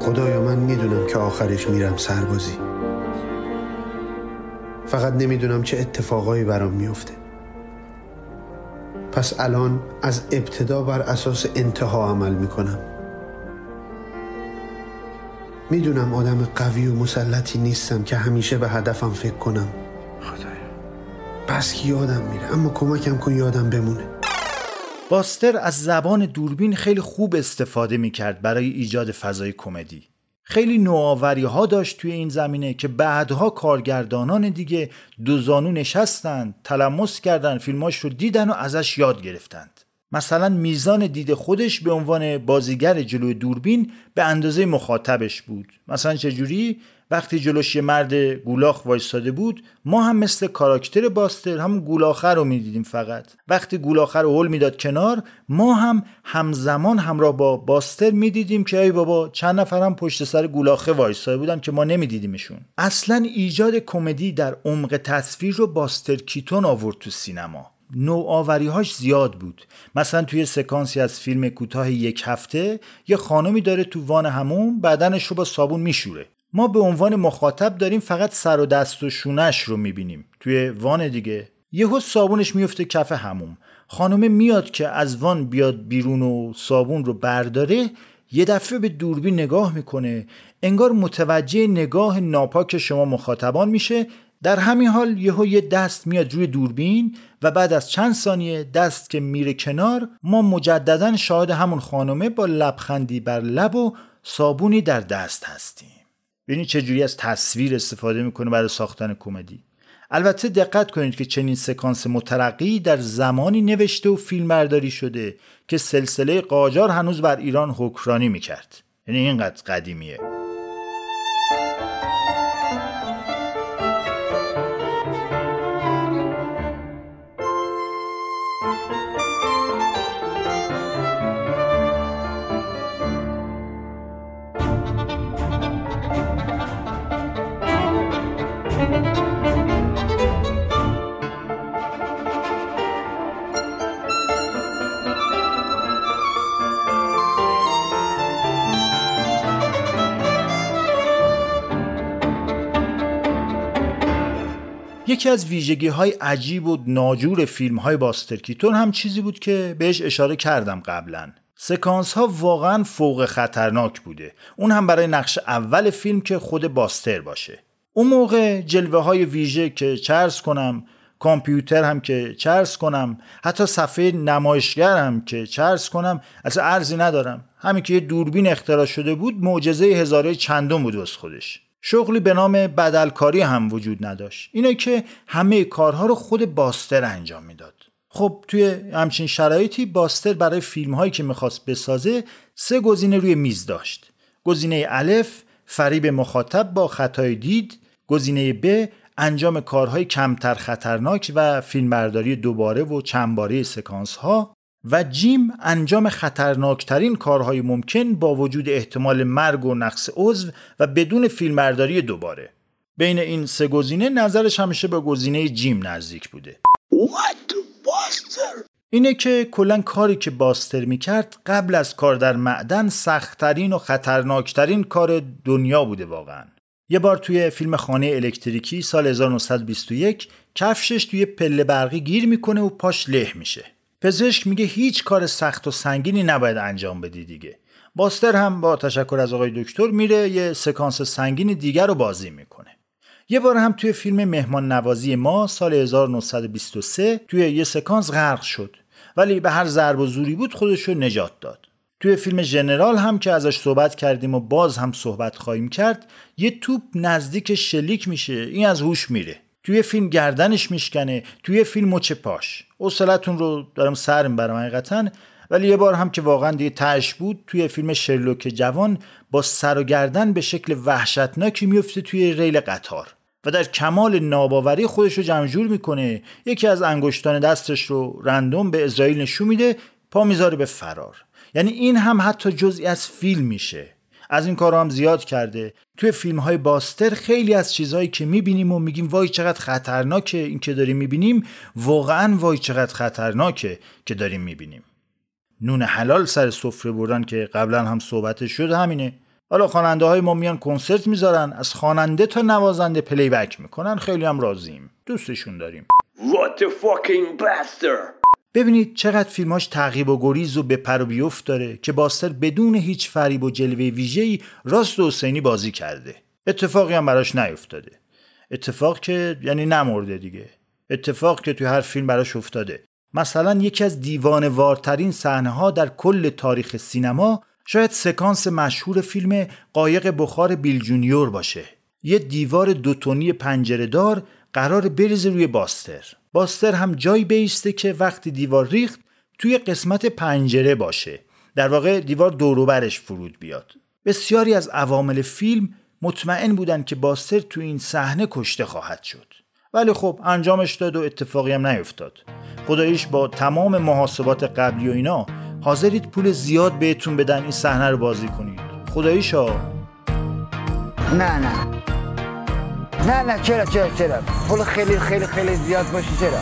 خدایا من می‌دونم که آخرش میرم سربازی. فقط نمی‌دونم چه اتفاقایی برام میفته پس الان از ابتدا بر اساس انتها عمل می‌کنم. می‌دونم آدم قوی و مسلطی نیستم که همیشه به هدفم فکر کنم. خدایا. پس که یادم میره اما کمکم کن یادم بمونه. باستر از زبان دوربین خیلی خوب استفاده می‌کرد برای ایجاد فضای کمدی. خیلی نوآوری ها داشت توی این زمینه که بعدها کارگردانان دیگه دو زانو نشستن تلمس کردن فیلماش رو دیدن و ازش یاد گرفتند. مثلا میزان دید خودش به عنوان بازیگر جلوی دوربین به اندازه مخاطبش بود. مثلا چجوری؟ وقتی جلوش یه مرد گولاخ وایستاده بود ما هم مثل کاراکتر باستر هم گولاخه رو می‌دیدیم فقط. وقتی گولاخه رو هل می‌داد کنار ما هم همزمان همراه با باستر می‌دیدیم که ای بابا چند نفرم پشت سر گولاخه وایستاده بودن که ما نمیدیدیمشون. اصلا ایجاد کمدی در عمق تصویر رو باستر کیتون آورد تو سینما. نوآوریهاش زیاد بود. مثلا توی سکانسی از فیلم کوتاه یک هفته یه خانمی داره تو وان همون بدنش رو با صابون میشوره. ما به عنوان مخاطب داریم فقط سر و دست و شونش رو می‌بینیم. توی وان دیگه. یهو صابونش میفته کف هموم. خانمه میاد که از وان بیاد بیرون و صابون رو برداره یه دفعه به دوربین نگاه می‌کنه. انگار متوجه نگاه ناپاک شما مخاطبان میشه. در همین حال یهو یه دست میاد روی دوربین و بعد از چند ثانیه دست که میره کنار ما مجددا شاهد همون خانمه با لبخندی بر لب و صابونی در دست هستیم. ببینید چجوری از تصویر استفاده می‌کنه برای ساختن کمدی. البته دقت کنید که چنین سکانس مترقی در زمانی نوشته و فیلم برداری شده که سلسله قاجار هنوز بر ایران حکرانی می‌کرد. یعنی اینقدر قدیمیه. یکی از ویژگی های عجیب و ناجور فیلم های باسترکیتون هم چیزی بود که بهش اشاره کردم قبلا. سکانس ها واقعا فوق خطرناک بوده. اون هم برای نقش اول فیلم که خود باستر باشه. اون موقع جلوه های ویژه که چرس کنم کامپیوتر هم که چرس کنم حتی صفحه نمایشگر هم که چرس کنم اصلا ارزی ندارم. همین که یه دوربین اختراع شده بود معجزه هزاره چندم بود از خودش. شغلی به نام بدلکاری هم وجود نداشت. اینه که همه کارها رو خود باستر انجام می‌داد. خب توی همچین شرایطی باستر برای فیلم هایی که می‌خواست بسازه سه گزینه روی میز داشت. گزینه الف فریب مخاطب با خطای دید. گزینه ب انجام کارهای کمتر خطرناک و فیلمبرداری دوباره و چندباره سکانس ها و جیم انجام خطرناکترین کارهای ممکن با وجود احتمال مرگ و نقص عضو و بدون فیلمبرداری دوباره. بین این سه گزینه نظرش همیشه به گزینه جیم نزدیک بوده. اینه که کلا کاری که باستر می‌کرد قبل از کار در معدن سختترین و خطرناکترین کار دنیا بوده واقعا. یه بار توی فیلم خانه الکتریکی سال 1921 کفشش توی پله برقی گیر می‌کنه و پاش له میشه. پزشک میگه هیچ کار سخت و سنگینی نباید انجام بدی دیگه. باستر هم با تشکر از آقای دکتر میره یه سکانس سنگین دیگر رو بازی می‌کنه. یه بار هم توی فیلم مهمان نوازی ما سال 1923 توی یه سکانس غرق شد. ولی به هر ضرب و زوری بود خودش رو نجات داد. توی فیلم ژنرال هم که ازش صحبت کردیم و باز هم صحبت خواهیم کرد یه توپ نزدیک شلیک میشه این از هوش میره. توی فیلم گردنش میشکنه توی فیلم مچ پاش. اصلتون رو دارم سر می‌برم حقیقتا ولی یه بار هم که واقعا دیگه تش بود توی فیلم شرلوک جوان با سر و گردن به شکل وحشتناکی میفته توی ریل قطار و در کمال ناباوری خودش رو جمجور می‌کنه. یکی از انگشتان دستش رو رندوم به اسرائیل نشون میده پا می‌ذاره به فرار. یعنی این هم حتی جزئی از فیلم میشه. از این کار هم زیاد کرده. توی فیلم های باستر خیلی از چیزهایی که می‌بینیم و میگیم وای چقدر خطرناکه این که داریم می‌بینیم واقعا وای چقدر خطرناکه که داریم می‌بینیم. نون حلال سر سفره بردن که قبلا هم صحبت شد همینه. حالا خواننده های ما میان کنسرت می‌ذارن از خواننده تا نوازنده پلی بک می‌کنن خیلی هم راضیم. دوستشون داریم. What the fucking bastard! ببینید چقدر فیلماش تعقیب و گریز و به پر و بیفت داره که باستر بدون هیچ فریب و جلوه ویژه‌ای راست و حسینی بازی کرده. اتفاقی هم براش نیفتاده. اتفاق که یعنی نمرده دیگه. اتفاق که توی هر فیلم براش افتاده. مثلا یکی از دیوان وارترین صحنه ها در کل تاریخ سینما شاید سکانس مشهور فیلم قایق بخار بیل جونیور باشه. یه دیوار دوتونی پنجره دار قرار بریزه روی باستر. باستر هم جایی بیسته که وقتی دیوار ریخت توی قسمت پنجره باشه. در واقع دیوار دوروبرش فرود بیاد. بسیاری از عوامل فیلم مطمئن بودن که باستر تو این صحنه کشته خواهد شد. ولی خب انجامش داد و اتفاقی هم نیفتاد. خداییش با تمام محاسبات قبلی و اینا حاضرید پول زیاد بهتون بدن این صحنه رو بازی کنید. خداییش ها نه نه. نه نه چرا چرا چرا؟ پول خیلی خیلی خیلی زیاد باشه چرا؟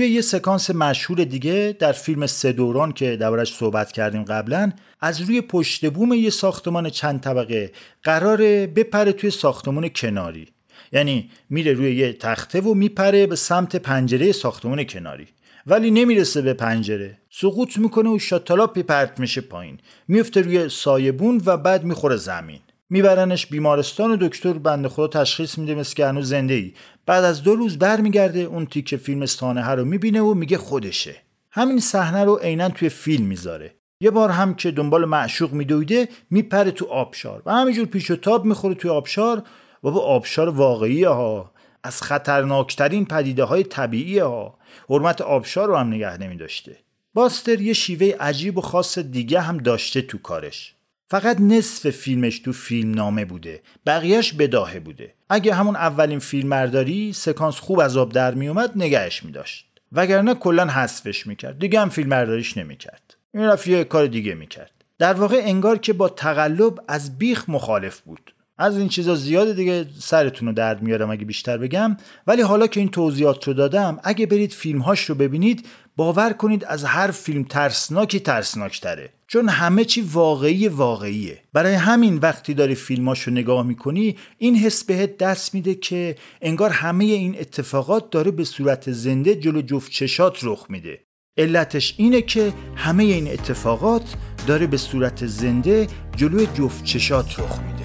توی یه سکانس مشهور دیگه در فیلم سه دوران که دربارش صحبت کردیم قبلا از روی پشت بوم یه ساختمان چند طبقه قراره بپره توی ساختمان کناری. یعنی میره روی یه تخته و میپره به سمت پنجره ساختمان کناری. ولی نمی‌رسه به پنجره. سقوط می‌کنه و شاتلاپی پرت میشه پایین. میفته روی سایبون و بعد می‌خوره زمین. میبرنش بیمارستان و دکتر بنده خدا تشخیص میده مثل که هنوز زنده ای بعد از دو روز برمیگرده اون تیکه فیلم سانحه رو می‌بینه و میگه خودشه. همین صحنه رو عینا توی فیلم می‌ذاره. یه بار هم که دنبال معشوق میدویده میپره تو آبشار و همینجور پیش و تاب می‌خوره توی آبشار. و با آبشار واقعی ها. از خطرناکترین پدیده های طبیعی ها. حرمت آبشار رو هم نگه نمیداشته. باستر یه شیوه عجیب و خاص دیگه هم داشته تو کارش. فقط نصف فیلمش تو فیلم نامه بوده بقیهش بداهه بوده. اگه همون اولین فیلم مرداری سکانس خوب از آب در میومد نگهش میداشت. وگرنه کلا حذفش می‌کرد. دیگه هم فیلم مرداریش نمی‌کرد. این رفت یه کار دیگه می‌کرد. در واقع انگار که با تقلب از بیخ مخالف بود. از این چیزا زیاده دیگه سرتون رو درد میارم اگه بیشتر بگم. ولی حالا که این توضیحات رو دادم اگه برید فیلمهاش رو ببینید باور کنید از هر فیلم ترسناکی ترسناکتره. چون همه چی واقعی واقعیه. برای همین وقتی داری رو نگاه می‌کنی این حس بهت دست میده که انگار همه این اتفاقات داره به صورت زنده جلو جفت چشات رخ میده. علتش اینه که همه این اتفاقات داره به صورت زنده جلو جفت چشات رخ میده.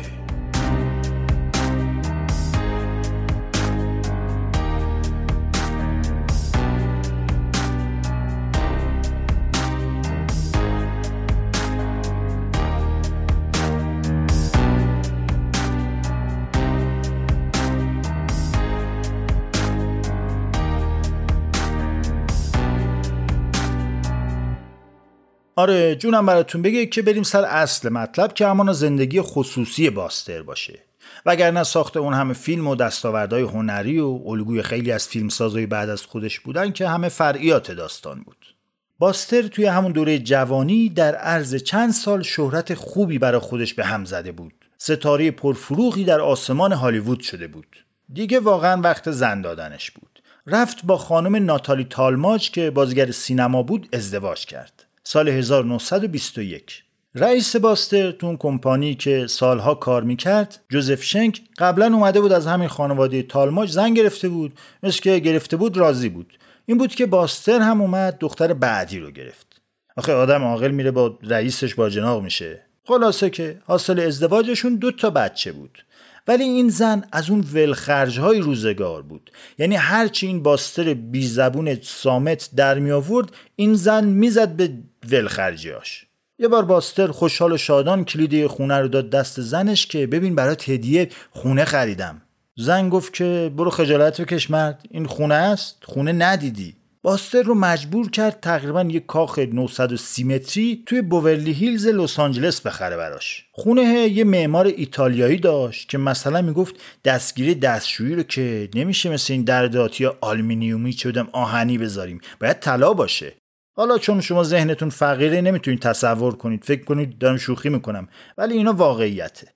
آره جونم براتون بگه که بریم سر اصل مطلب که همان زندگی خصوصی باستر باشه. وگرنه ساخت اون همه فیلم و دستاوردهای هنری و الگوی خیلی از فیلمسازهای بعد از خودش بودن که همه فرعیات داستان بود. باستر توی همون دوره جوانی در عرض چند سال شهرت خوبی برای خودش به هم زده بود. ستاره پرفروغی در آسمان هالیوود شده بود. دیگه واقعا وقت زن دادنش بود. رفت با خانم ناتالی تالماج که بازیگر سینما بود ازدواج کرد. سال 1921 رئیس باستر تو اون کمپانی که سالها کار می‌کرد جوزف شنک قبلا اومده بود از همین خانواده تالماج زن گرفته بود مثل که گرفته بود راضی بود. این بود که باستر هم اومد دختر بعدی رو گرفت. آخه آدم عاقل میره با رئیسش با جناق میشه. خلاصه که حاصل ازدواجشون دو تا بچه بود. ولی این زن از اون ولخرج های روزگار بود. یعنی هرچی این باستر بی زبون سامت در می آورد این زن می‌زد به ولخرجیاش یه بار باستر خوشحال و شادان کلید خونه رو داد دست زنش که ببین برات هدیه خونه خریدم. زن گفت که برو خجالت بکش مرد این خونه است خونه ندیدی. باستر رو مجبور کرد تقریبا یک کاخ 930 متری توی بوورلی هیلز لس آنجلس بخره براش. خونه یه معمار ایتالیایی داشت که مثلا می‌گفت دستگیره دستشویی رو که نمیشه مثل این در دهاتی آلومینیومی چه آهنی بذاریم. باید طلا باشه. حالا چون شما ذهنتون فقیره نمی‌تونید تصور کنید. فکر کنید دارم شوخی می‌کنم. ولی اینا واقعیته.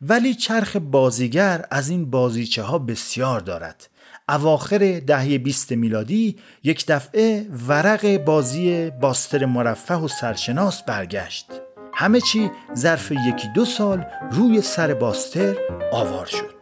ولی چرخ بازیگر از این بازیچه ها بسیار دارد. اواخر دهه 20 میلادی یک دفعه ورق بازی باستر مرفه و سرشناس برگشت. همه چی ظرف یکی دو سال روی سر باستر آوار شد.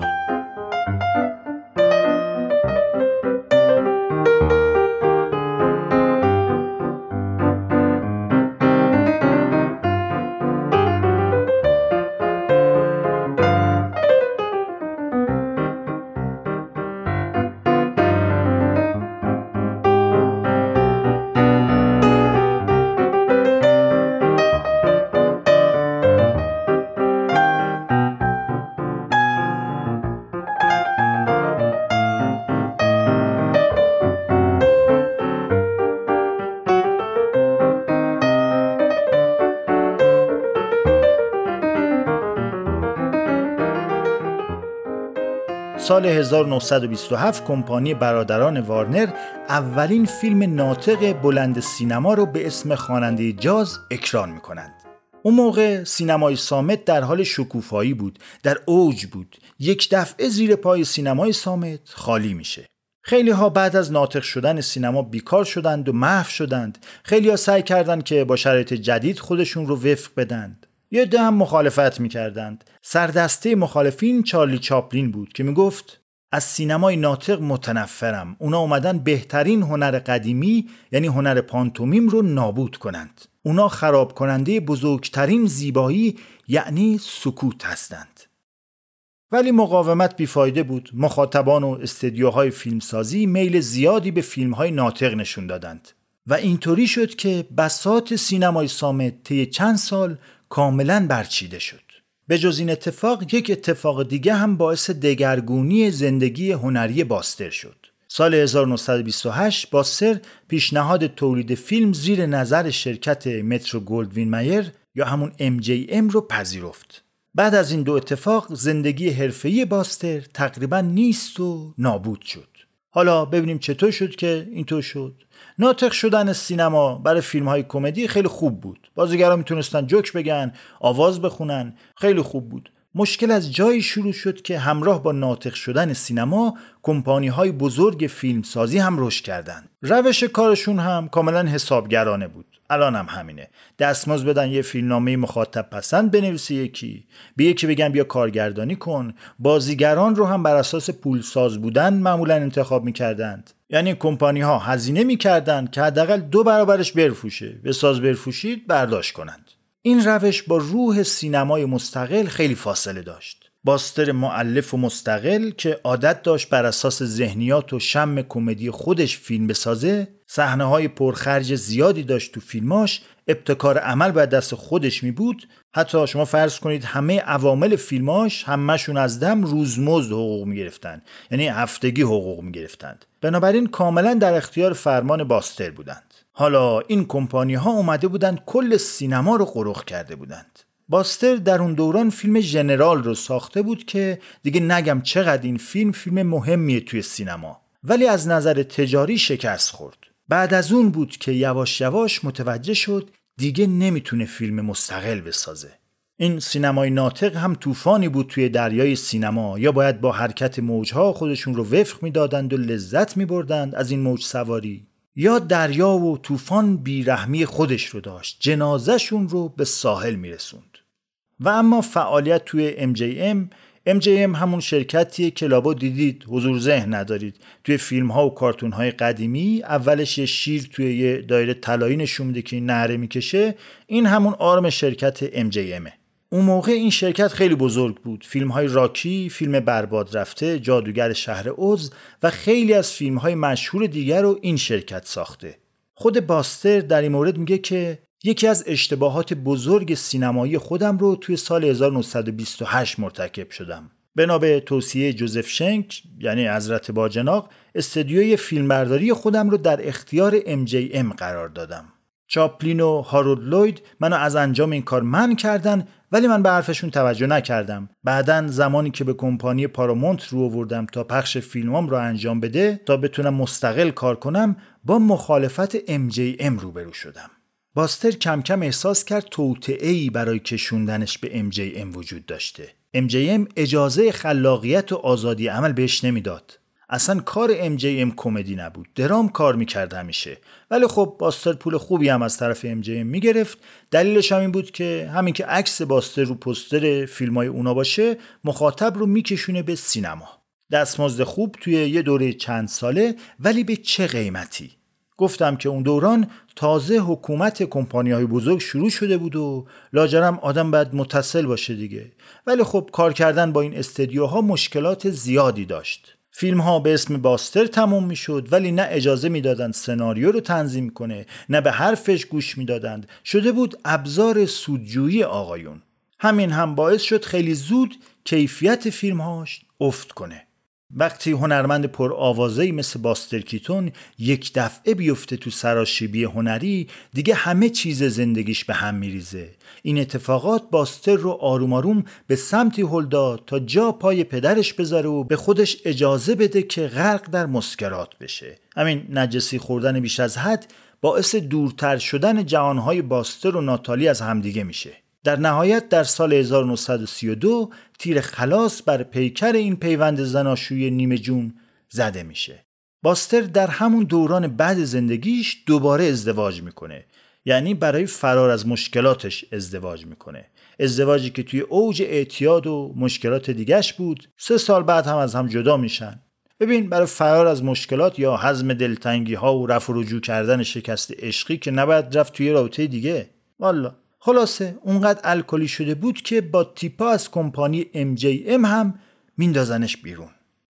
سال 1927 کمپانی برادران وارنر اولین فیلم ناطق بلند سینما رو به اسم خواننده جاز اکران می‌کنند. اون موقع سینمای سامت در حال شکوفایی بود، در اوج بود. یک دفعه زیر پای سینمای سامت خالی میشه. خیلی ها بعد از ناطق شدن سینما بیکار شدند و محو شدند. خیلی ها سعی کردند که با شرایط جدید خودشون رو وفق بدند. یه ده هم مخالفت می‌کردند. سردسته مخالفین چارلی چاپلین بود که می‌گفت از سینمای ناطق متنفرم. اونا اومدن بهترین هنر قدیمی یعنی هنر پانتومیم رو نابود کنند. اونا خراب کننده بزرگترین زیبایی یعنی سکوت هستند. ولی مقاومت بیفایده بود. مخاطبان و استدیوهای فیلمسازی میل زیادی به فیلمهای ناطق نشون دادند. و اینطوری شد که بسات سینمای سامت طی چند سال کاملا برچیده شد. به جز این اتفاق یک اتفاق دیگه هم باعث دگرگونی زندگی هنری باستر شد. سال 1928 باستر پیشنهاد تولید فیلم زیر نظر شرکت مترو گلدوین مایر یا همون MJM رو پذیرفت. بعد از این دو اتفاق زندگی حرفه‌ای باستر تقریبا نیست و نابود شد. حالا ببینیم چطور شد که اینطور شد. ناطق شدن سینما برای فیلم های کمدی خیلی خوب بود بازیگران می‌تونستن جوک بگن آواز بخونن خیلی خوب بود مشکل از جایی شروع شد که همراه با ناطق شدن سینما کمپانی های بزرگ فیلمسازی هم رشد کردند. روش کارشون هم کاملا حسابگرانه بود. الان هم همینه. دستمزد بدن یه فیلمنامه مخاطب پسند بنویسه یکی، به یکی بگن بیا کارگردانی کن. بازیگران رو هم بر اساس پولساز بودن معمولا انتخاب می‌کردند. یعنی کمپانی ها هزینه می‌کردند که حداقل دو برابرش برفوشه. به ساز برفوشید برداشت کنند. این روش با روح سینمای مستقل خیلی فاصله داشت. باستر معلف و مستقل که عادت داشت بر اساس ذهنیات و شم کمدی خودش فیلم بسازه صحنه های پرخرج زیادی داشت تو فیلماش ابتکار عمل باید دست خودش می بود. حتی شما فرض کنید همه عوامل فیلماش همهشون از دم روزمزد حقوق می گرفتن یعنی هفتگی حقوق می گرفتند. بنابراین کاملا در اختیار فرمان باستر بودند. حالا این کمپانی ها اومده بودند کل سینما رو قرخ کرده بودند. باستر در اون دوران فیلم ژنرال رو ساخته بود که دیگه نگم چقدر این فیلم فیلم مهمیه توی سینما. ولی از نظر تجاری شکست خورد. بعد از اون بود که یواش یواش متوجه شد دیگه نمی‌تونه فیلم مستقل بسازه. این سینمای ناطق هم طوفانی بود توی دریای سینما. یا باید با حرکت موجها خودشون رو وفق می‌دادند و لذت میبردند از این موج سواری. یا دریا و طوفان بیرحمی خودش رو داشت. جنازهشون رو به ساحل میرسوند. و اما فعالیت توی MJM MJM همون شرکتیه که لابا دیدید حضور ذهن ندارید. توی فیلم ها و کارتون های قدیمی اولش یه شیر توی یه دایره طلایی نشون میده که نهره می‌کشه. این همون آرم شرکت MJMه اون موقع این شرکت خیلی بزرگ بود. فیلم های راکی، فیلم برباد رفته، جادوگر شهر اوز و خیلی از فیلم های مشهور دیگر رو این شرکت ساخته. خود باستر در این مورد میگه که یکی از اشتباهات بزرگ سینمایی خودم رو توی سال 1928 مرتکب شدم. بنا به توصیه جوزف شنک یعنی حضرت باجناق استدیوی فیلمبرداری خودم رو در اختیار MJM قرار دادم. چاپلین و هارولد لوید منو از انجام این کار من کردن ولی من به حرفشون توجه نکردم بعدا زمانی که به کمپانی پارامونت رو آوردم تا پخش فیلمام رو انجام بده تا بتونم مستقل کار کنم با مخالفت MJM روبرو شدم باستر کم کم احساس کرد توطعه برای کشوندنش به MJM وجود داشته. MJM اجازه خلاقیت و آزادی عمل بهش نمی‌داد. اصلا کار MJM کمدی نبود. درام کار می‌کرد همیشه. ولی خب باستر پول خوبی هم از طرف MJM می‌گرفت. دلیلش هم این بود که همین که عکس باستر رو پستر فیلم های اونا باشه مخاطب رو میکشونه به سینما. دستمزد خوب توی یه دوره چند ساله ولی به چه قیمتی؟ گفتم که اون دوران تازه حکومت کمپانی های بزرگ شروع شده بود و لاجرم آدم باید متصل باشه دیگه. ولی خب کار کردن با این استدیوها مشکلات زیادی داشت. فیلم ها به اسم باستر تموم می شد ولی نه اجازه می‌دادند سناریو رو تنظیم کنه نه به حرفش گوش می‌دادند. شده بود ابزار سودجویی آقایون. همین هم باعث شد خیلی زود کیفیت فیلمهاش افت کنه. وقتی هنرمند پر آوازهی مثل باستر کیتون یک دفعه بیفته تو سراشیبی هنری دیگه همه چیز زندگیش به هم میریزه. این اتفاقات باستر رو آروم آروم به سمتی هل داد تا جا پای پدرش بذاره و به خودش اجازه بده که غرق در مسکرات بشه. همین نجسی خوردن بیش از حد باعث دورتر شدن جهانهای باستر و ناتالی از همدیگه میشه. در نهایت در سال 1932 تیر خلاص بر پیکر این پیوند زناشوی نیمه جون زده میشه. باستر در همون دوران بعد زندگیش دوباره ازدواج می‌کنه. یعنی برای فرار از مشکلاتش ازدواج می‌کنه. ازدواجی که توی اوج اعتیاد و مشکلات دیگش بود سه سال بعد هم از هم جدا میشن. ببین برای فرار از مشکلات یا حزم دلتنگی ها و رفع رجوع کردن شکست عشقی که نباید رفت توی رابطه دیگه. والا. خلاصه اونقدر الکلی شده بود که با تیپا از کمپانی MJM هم میندازنش بیرون.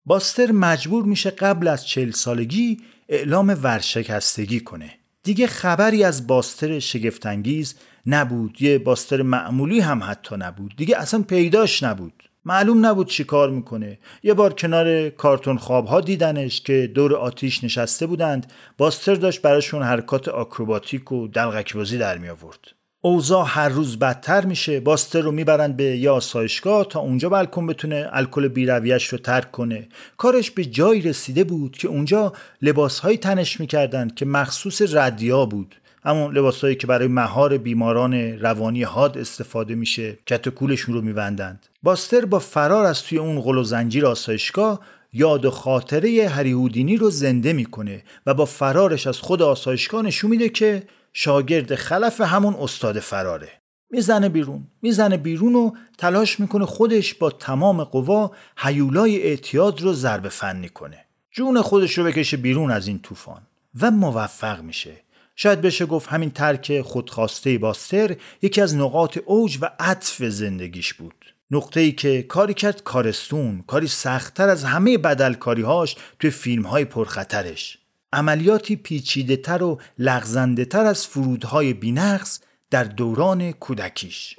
باستر مجبور میشه قبل از چل سالگی اعلام ورشکستگی کنه. دیگه خبری از باستر شگفتانگیز نبود. یه باستر معمولی هم حتی نبود. دیگه اصلا پیداش نبود. معلوم نبود چی کار می‌کنه. یه بار کنار کارتون خوابها دیدنش که دور آتیش نشسته بودند. باستر داشت براشون حرکات آکروباتیک و دلغک بازی در می آورد اوضاع هر روز بدتر میشه. باستر رو می‌برن به یا آسایشگاه تا اونجا بلکن بتونه الکل بیرویش رو ترک کنه. کارش به جایی رسیده بود که اونجا لباسهایی تنش می‌کردن که مخصوص ردیا بود. همون لباسهایی که برای مهار بیماران روانی حاد استفاده میشه کت کولشون رو میبندند. باستر با فرار از توی اون غل و زنجیر آسایشگاه یاد و خاطره هریهودینی رو زنده می‌کنه و با فرارش از خود آسایشگاه نشون میده که شاگرد خلف همون استاد فراره. می‌زنه بیرون می‌زنه بیرون و تلاش می‌کنه خودش با تمام قوا حیولای اعتیاد رو ضربه فنی کنه. جون خودش رو بکشه بیرون از این طوفان و موفق میشه. شاید بشه گفت همین ترک خودخواسته باستر یکی از نقاط اوج و عطف زندگیش بود. نقطه ای که کاری کرد کارستون کاری سختتر از همه بدلکاریهاش توی فیلم های پرخطرش. عملیاتی پیچیده تر و لغزنده تر از فرودهای بینقص در دوران کودکیش.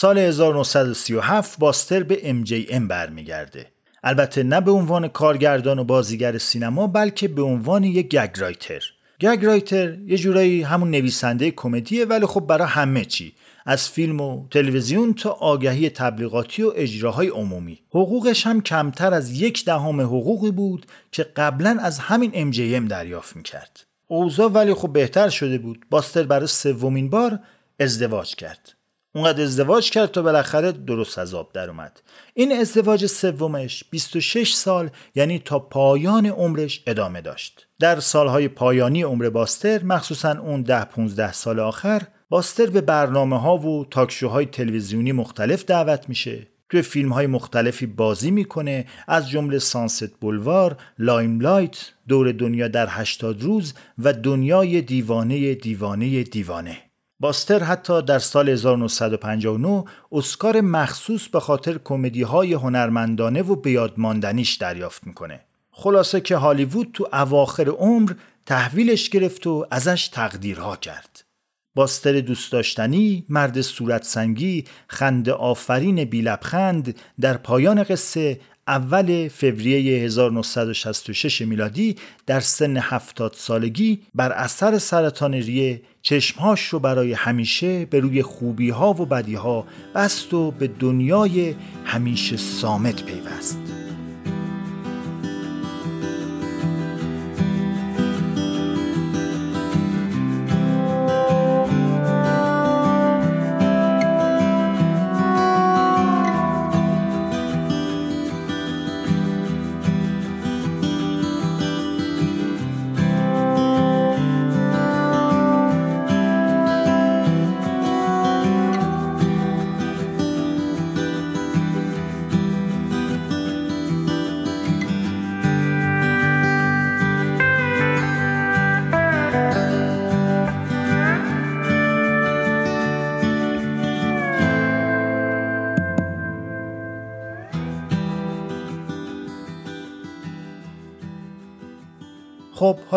سال 1937 باستر به MJM برمیگرده. البته نه به عنوان کارگردان و بازیگر سینما بلکه به عنوان یک گگ رایتر. گگ رایتر یه جورایی همون نویسنده کمدیه ولی خب برای همه چی. از فیلم و تلویزیون تا آگهی تبلیغاتی و اجراهای عمومی. حقوقش هم کمتر از یک دهم حقوقی بود که قبلا از همین MJM دریافت می‌کرد. اوضاع ولی خب بهتر شده بود. باستر برای سومین بار ازدواج کرد. اونقدر ازدواج کرد تا بالاخره درست از آب در اومد. این ازدواج سومش 26 سال یعنی تا پایان عمرش ادامه داشت. در سالهای پایانی عمر باستر مخصوصا اون ده 15 سال آخر باستر به برنامه ها و تاکشوهای تلویزیونی مختلف دعوت میشه. توی فیلم های مختلفی بازی می‌کنه از جمله Sunset Boulevard، Limelight، دور دنیا در 80 روز و دنیای دیوانه دیوانه دیوانه. باستر حتی در سال 1959 اسکار مخصوص به خاطر کمدی های هنرمندانه و بیادماندنیش دریافت می‌کنه. خلاصه که هالیوود تو اواخر عمر تحویلش گرفت و ازش تقدیرها کرد. باستر دوست داشتنی، مرد صورت سنگی، خند آفرین بیلبخند در پایان قصه اول فوریه 1966 میلادی در سن 70 سالگی بر اثر سرطان ریه چشمهاش رو برای همیشه به روی خوبی ها و بدی ها بست و به دنیای همیشه سامت پیوست.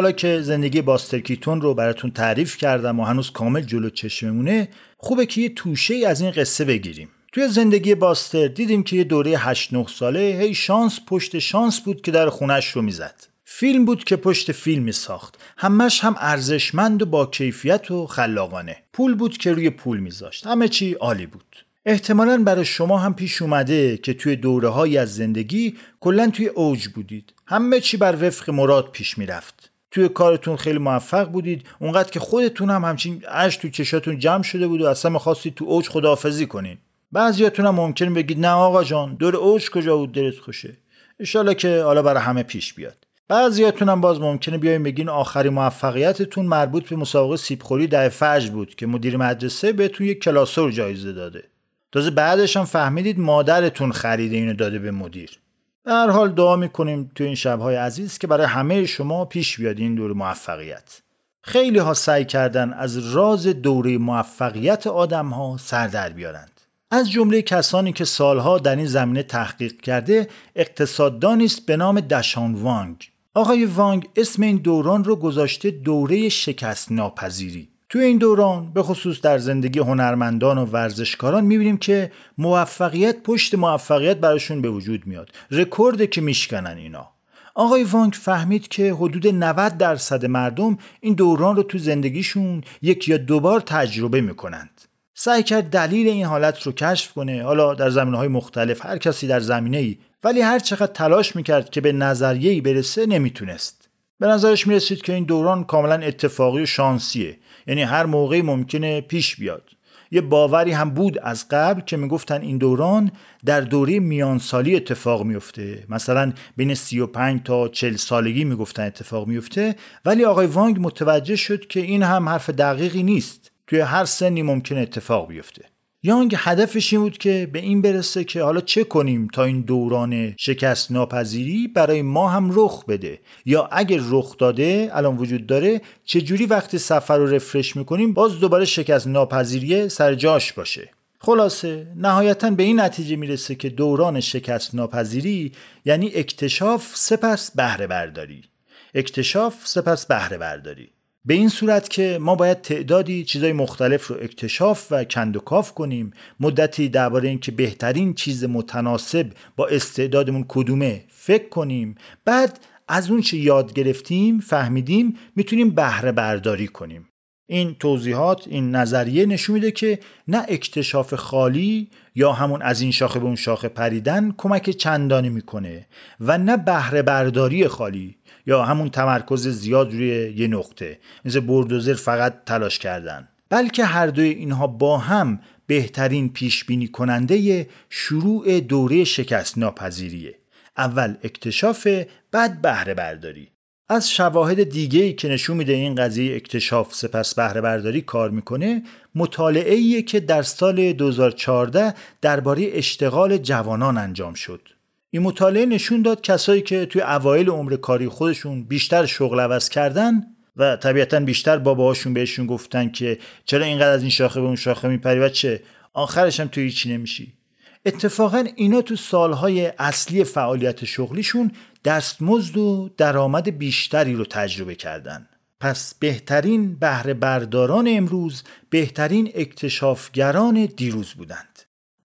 حالا که زندگی باستر کیتون رو براتون تعریف کردم و هنوز کامل جلو چشممونه خوبه که یه توشه ای از این قصه بگیریم. توی زندگی باستر دیدیم که یه دوره 8 9 ساله هی شانس پشت شانس بود که در خونش رو می‌زد. فیلم بود که پشت فیلمی ساخت همش هم ارزشمند و با کیفیت و خلاقانه. پول بود که روی پول میذاشت. همه چی عالی بود. احتمالا برای شما هم پیش اومده که توی دوره های از زندگی کلا توی اوج بودید. همه چی بر وفق مراد پیش می‌رفت. توی کارتون خیلی موفق بودید. اونقدر که خودتون هم همچین اش تو چشاتون جمع شده بود و اصلا می‌خواستید تو اوج خداحافظی کنین. بعضیاتون هم ممکنه بگید نه آقا جان دور اوج کجا بود دلت خوشه؟ انشالله که حالا برای همه پیش بیاد. بعضیاتون هم باز ممکنه بیاین بگین آخری موفقیتتون مربوط به مسابقه سیبخوری در فجر بود که مدیر مدرسه بهتون یک کلاسور جایزه داده. تازه بعدش هم فهمیدید مادرتون خریده اینو داده به مدیر. در حال دعا می‌کنیم تو این شبهای عزیز که برای همه شما پیش بیاد این دور موفقیت. خیلی ها سعی کردن از راز دوره موفقیت آدم ها سر در بیارند. از جمله کسانی که سالها در این زمینه تحقیق کرده اقتصاددانی است به نام دشان وانگ. آقای وانگ اسم این دوران رو گذاشته دوره شکست ناپذیری توی این دوران به خصوص در زندگی هنرمندان و ورزشکاران می‌بینیم که موفقیت پشت موفقیت براشون به وجود میاد. رکورد که میشکنن اینا. آقای وانگ فهمید که حدود 90 درصد مردم این دوران رو تو زندگیشون یک یا دوبار تجربه می‌کنند. سعی کرد دلیل این حالت رو کشف کنه. حالا در زمینه های مختلف هر کسی در زمینه ای ولی هر چقدر تلاش می‌کرد که به نظریه برسه نمی‌تونست. به نظرش می‌رسید که این دوران کاملا اتفاقی و شانسیه. یعنی هر موقعی ممکنه پیش بیاد. یه باوری هم بود از قبل که می‌گفتن این دوران در دوره میانسالی اتفاق میفته مثلا بین 35 تا 40 سالگی می‌گفتن اتفاق میفته ولی آقای وانگ متوجه شد که این هم حرف دقیقی نیست. توی هر سنی ممکن اتفاق بیفته. یانگ هدفش این بود که به این برسه که حالا چه کنیم تا این دوران شکست ناپذیری برای ما هم رخ بده؟ یا اگر رخ داده الان وجود داره چجوری وقتی سفر رو رفرش می‌کنیم باز دوباره شکست ناپذیری سر جاش باشه؟ خلاصه نهایتا به این نتیجه می‌رسه که دوران شکست ناپذیری یعنی اکتشاف سپس بهره برداری اکتشاف سپس بهره برداری به این صورت که ما باید تعدادی چیزای مختلف رو اکتشاف و کندوکاف کنیم. مدتی درباره اینکه بهترین چیز متناسب با استعدادمون کدومه فکر کنیم. بعد از اون چه یاد گرفتیم فهمیدیم می‌تونیم بهره برداری کنیم. این توضیحات این نظریه نشون میده که نه اکتشاف خالی یا همون از این شاخه به اون شاخه پریدن کمک چندانی می‌کنه و نه بهره برداری خالی. یا همون تمرکز زیاد روی یه نقطه. مثل بردوزر فقط تلاش کردن. بلکه هر دوی اینها با هم بهترین پیش بینی کننده شروع دوره شکست ناپذیریه. اول اکتشاف بعد بهره برداری از شواهد دیگه ای که نشون میده این قضیه اکتشاف سپس بهره برداری کار می‌کنه مطالعه که در سال 2014 درباره اشتغال جوانان انجام شد. این مطالعه نشون داد کسایی که توی اوایل عمر کاری خودشون بیشتر شغل عوض کردن و طبیعتا بیشتر باباهاشون بهشون گفتن که چرا اینقدر از این شاخه به اون شاخه میپری و چه؟ آخرش هم توی هیچی نمیشی. اتفاقا اینا تو سالهای اصلی فعالیت شغلیشون دستمزد و درآمد بیشتری رو تجربه کردن. پس بهترین بهره برداران امروز بهترین اکتشافگران دیروز بودند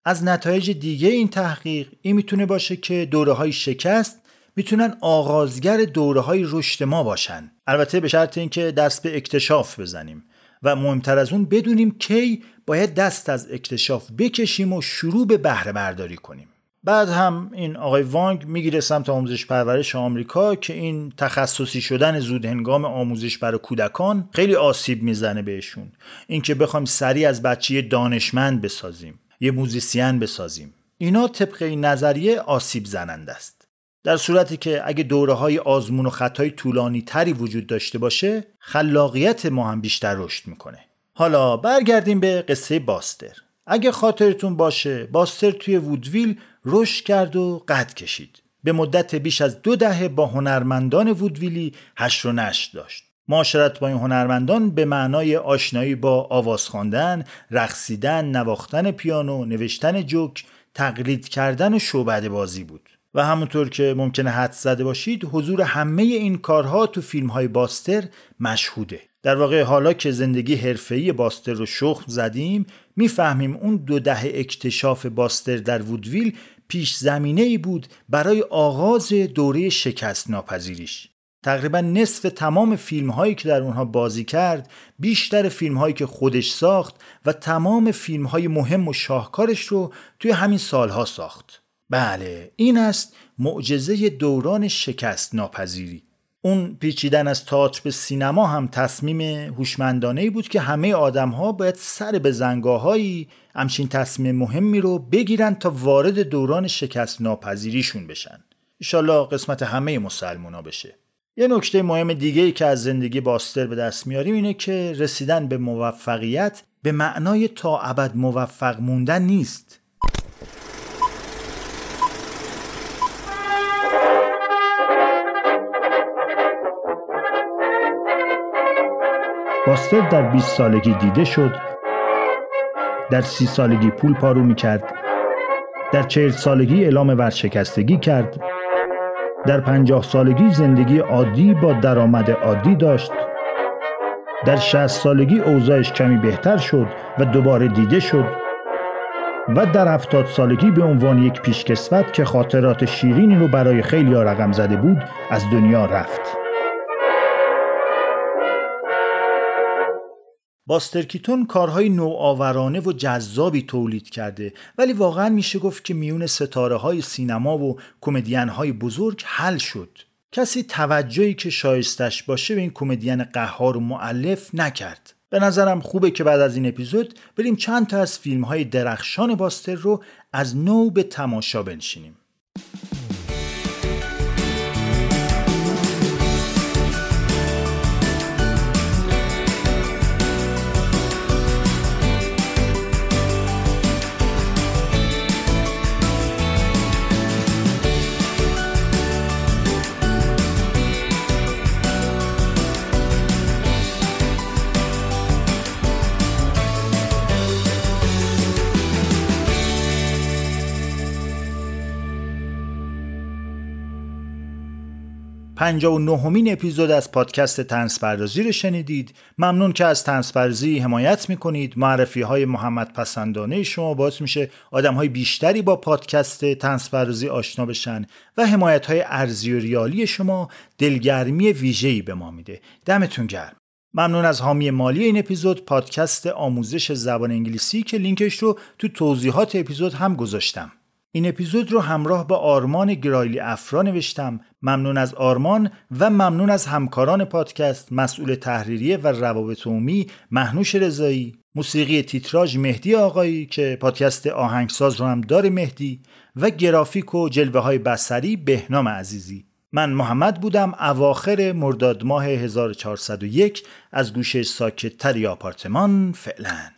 از نتایج دیگه این تحقیق این می‌تونه باشه که دوره های شکست می‌تونن آغازگر دوره های رشد ما باشن. البته به شرط اینکه دست به اکتشاف بزنیم و مهمتر از اون بدونیم کی باید دست از اکتشاف بکشیم و شروع به بهره برداری کنیم. بعد هم این آقای وانگ می‌گیره سمت آموزش پرورش آمریکا که این تخصصی شدن زود هنگام آموزش برای کودکان خیلی آسیب می‌زنه بهشون. اینکه بخوایم سریع از بچه دانشمند بسازیم. یه موزیسین بسازیم. اینا طبق این نظریه آسیب زننده است. در صورتی که اگه دوره های آزمون و خطای طولانی تری وجود داشته باشه خلاقیت ما هم بیشتر رشد می‌کنه. حالا برگردیم به قصه باستر. اگه خاطرتون باشه باستر توی وودویل رشد کرد و قد کشید. به مدت بیش از دو دهه با هنرمندان وودویلی هش و نشت داشت. معاشرت با این هنرمندان به معنای آشنایی با آواز خواندن، رقصیدن، نواختن پیانو، نوشتن جوک، تقلید کردن و شعبده بازی بود. و همونطور که ممکنه حد زده باشید حضور همه این کارها تو فیلم های باستر مشهوده. در واقع حالا که زندگی حرفه‌ای باستر رو شخم زدیم می‌فهمیم اون دو دهه اکتشاف باستر در وودویل پیش زمینه ای بود برای آغاز دوره شکست ناپذیریش. تقریبا نصف تمام فیلم هایی که در اونها بازی کرد بیشتر فیلم هایی که خودش ساخت و تمام فیلم های مهم و شاهکارش رو توی همین سالها ساخت. بله این است معجزه دوران شکست ناپذیری. اون پیچیدن از تئاتر به سینما هم تصمیم هوشمندانه بود که همه آدم ها باید سر به زنگاهایی همچین تصمیم مهمی رو بگیرن تا وارد دوران شکست ناپذیریشون بشن. ایشالله قسمت همه مسلمونا بشه. یه نکته مهم دیگه ای که از زندگی باستر به دست میاریم اینه که رسیدن به موفقیت به معنای تا ابد موفق موندن نیست. باستر در 20 سالگی دیده شد در سی سالگی پول پارو می‌کرد در چهل سالگی اعلام ورشکستگی کرد. در پنجاه سالگی زندگی عادی با درآمد عادی داشت. در شهست سالگی اوضاعش کمی بهتر شد و دوباره دیده شد و در هفتاد سالگی به عنوان یک پیشکسوت که خاطرات شیرینی رو برای خیلی رقم زده بود از دنیا رفت. باسترکیتون کارهای نوآورانه و جذابی تولید کرده. ولی واقعا میشه گفت که میون ستاره های سینما و کمدین های بزرگ حل شد. کسی توجهی که شایستش باشه به این کمدین قهار و معلف نکرد. به نظرم خوبه که بعد از این اپیزود بریم چند تا از فیلم های درخشان باستر رو از نو به تماشا بنشینیم. 59 نهمین اپیزود از پادکست تنس پردازی رو شنیدید. ممنون که از تنس پردازی حمایت می‌کنید. معرفی های محمد پسندانه شما باعث میشه آدم های بیشتری با پادکست تنس پردازی آشنا بشن و حمایت های ارزی و ریالی شما دلگرمی ویژه‌ای به ما میده. دمتون گرم. ممنون از حامی مالی این اپیزود پادکست آموزش زبان انگلیسی که لینکش رو تو توضیحات اپیزود هم گذاشتم. این اپیزود رو همراه با آرمان گرایلی افرا نوشتم. ممنون از آرمان و ممنون از همکاران پادکست مسئول تحریریه و روابط عمومی محنوش رضایی. موسیقی تیتراژ مهدی آقایی که پادکست آهنگساز رو هم داره مهدی و گرافیک و جلوه های بسری بهنام عزیزی. من محمد بودم اواخر مرداد ماه 1401 از گوشه ساکت تری آپارتمان. فعلا.